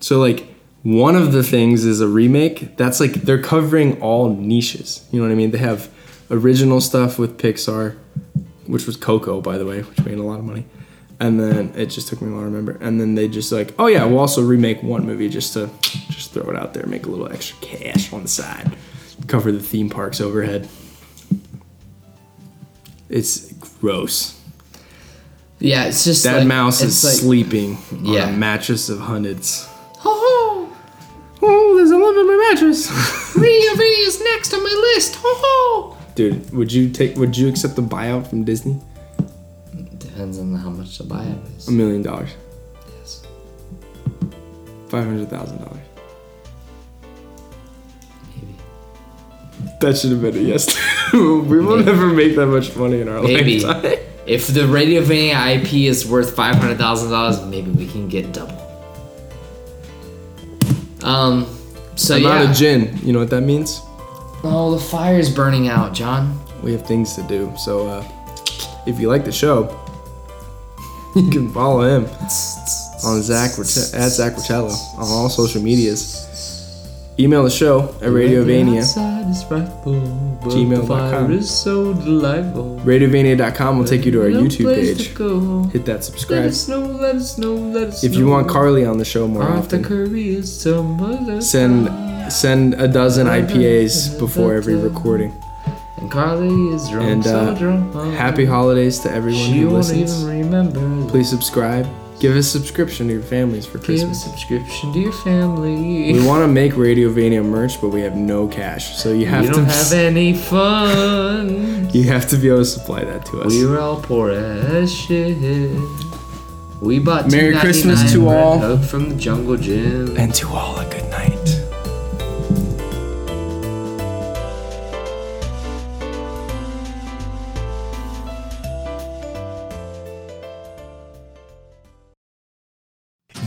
So like one of the things is a remake. That's like they're covering all niches. You know what I mean? They have original stuff with Pixar, which was Coco, by the way, which made a lot of money. And then it just took me a while to remember. And then they just like, oh yeah, we'll also remake one movie just to just throw it out there, make a little extra cash on the side, cover the theme parks overhead. It's gross. Yeah, it's just That like- mouse is like, sleeping Yeah. on a mattress of hundreds. There's a lump in my mattress. Radiovania is next on my list. Ho ho. Dude, would you take? Would you accept the buyout from Disney? Depends on how much the buyout is. A million dollars, Yes. five hundred thousand dollars. Maybe. That should have been a yes. we will never make that much money in our Maybe. lifetime. If the Radiovania IP is worth five hundred thousand dollars, maybe we can get double. Um. So I'm yeah. out of gin. You know what that means? oh, the fire's burning out, John. We have things to do. So uh, if you like the show, you can follow him on Zach at Zach Rotello on all social medias. Email the show at Radiovania. Gmail.com. so. Radiovania.com will take you to our YouTube page. Hit that Let subscribe. us know, let us know, let us If you want Carly on the show more often, Curry is some other send send a dozen IPAs before every recording. And Carly is drunk, And so uh, drunk. happy holidays to everyone She who listens. Please subscribe. Give a subscription to your families for Give a Christmas. subscription to your family. We want to make Radiovania merch, but we have no cash, so you have We to don't have any fun. you have to be able to supply that to us. we were all poor as shit. We bought Merry $2.99 Christmas to Red all. Hook from the Jungle Gym. and to all a good night.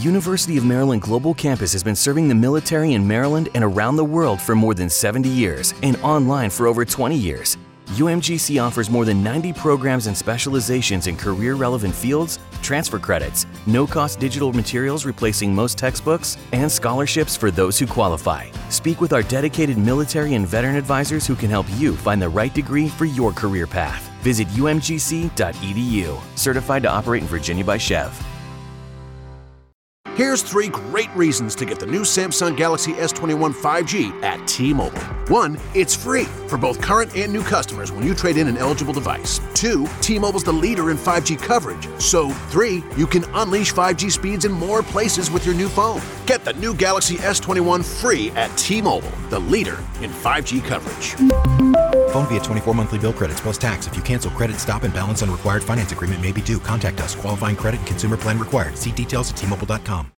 University of Maryland Global Campus has been serving the military in Maryland and around the world for more than 70 years and online for over 20 years. UMGC offers more than 90 programs and specializations in career relevant fields, transfer credits, no cost digital materials replacing most textbooks, and scholarships for those who qualify. Speak with our dedicated military and veteran advisors who can help you find the right degree for your career path. Visit umgc.edu, certified to operate in Virginia by SCHEV. Here's three great reasons to get the new Samsung Galaxy S21 5G at T-Mobile. One, it's free for both current and new customers when you trade in an eligible device. Two, T-Mobile's the leader in 5G coverage. So, three, you can unleash 5G speeds in more places with your new phone. Get the new Galaxy S21 free at T-Mobile, the leader in 5G coverage. Phone via 24 monthly bill credits plus tax. If you cancel credit, stop and balance on required finance agreement may be due. Contact us. Qualifying credit and consumer plan required. See details at tmobile.com. Inc.com.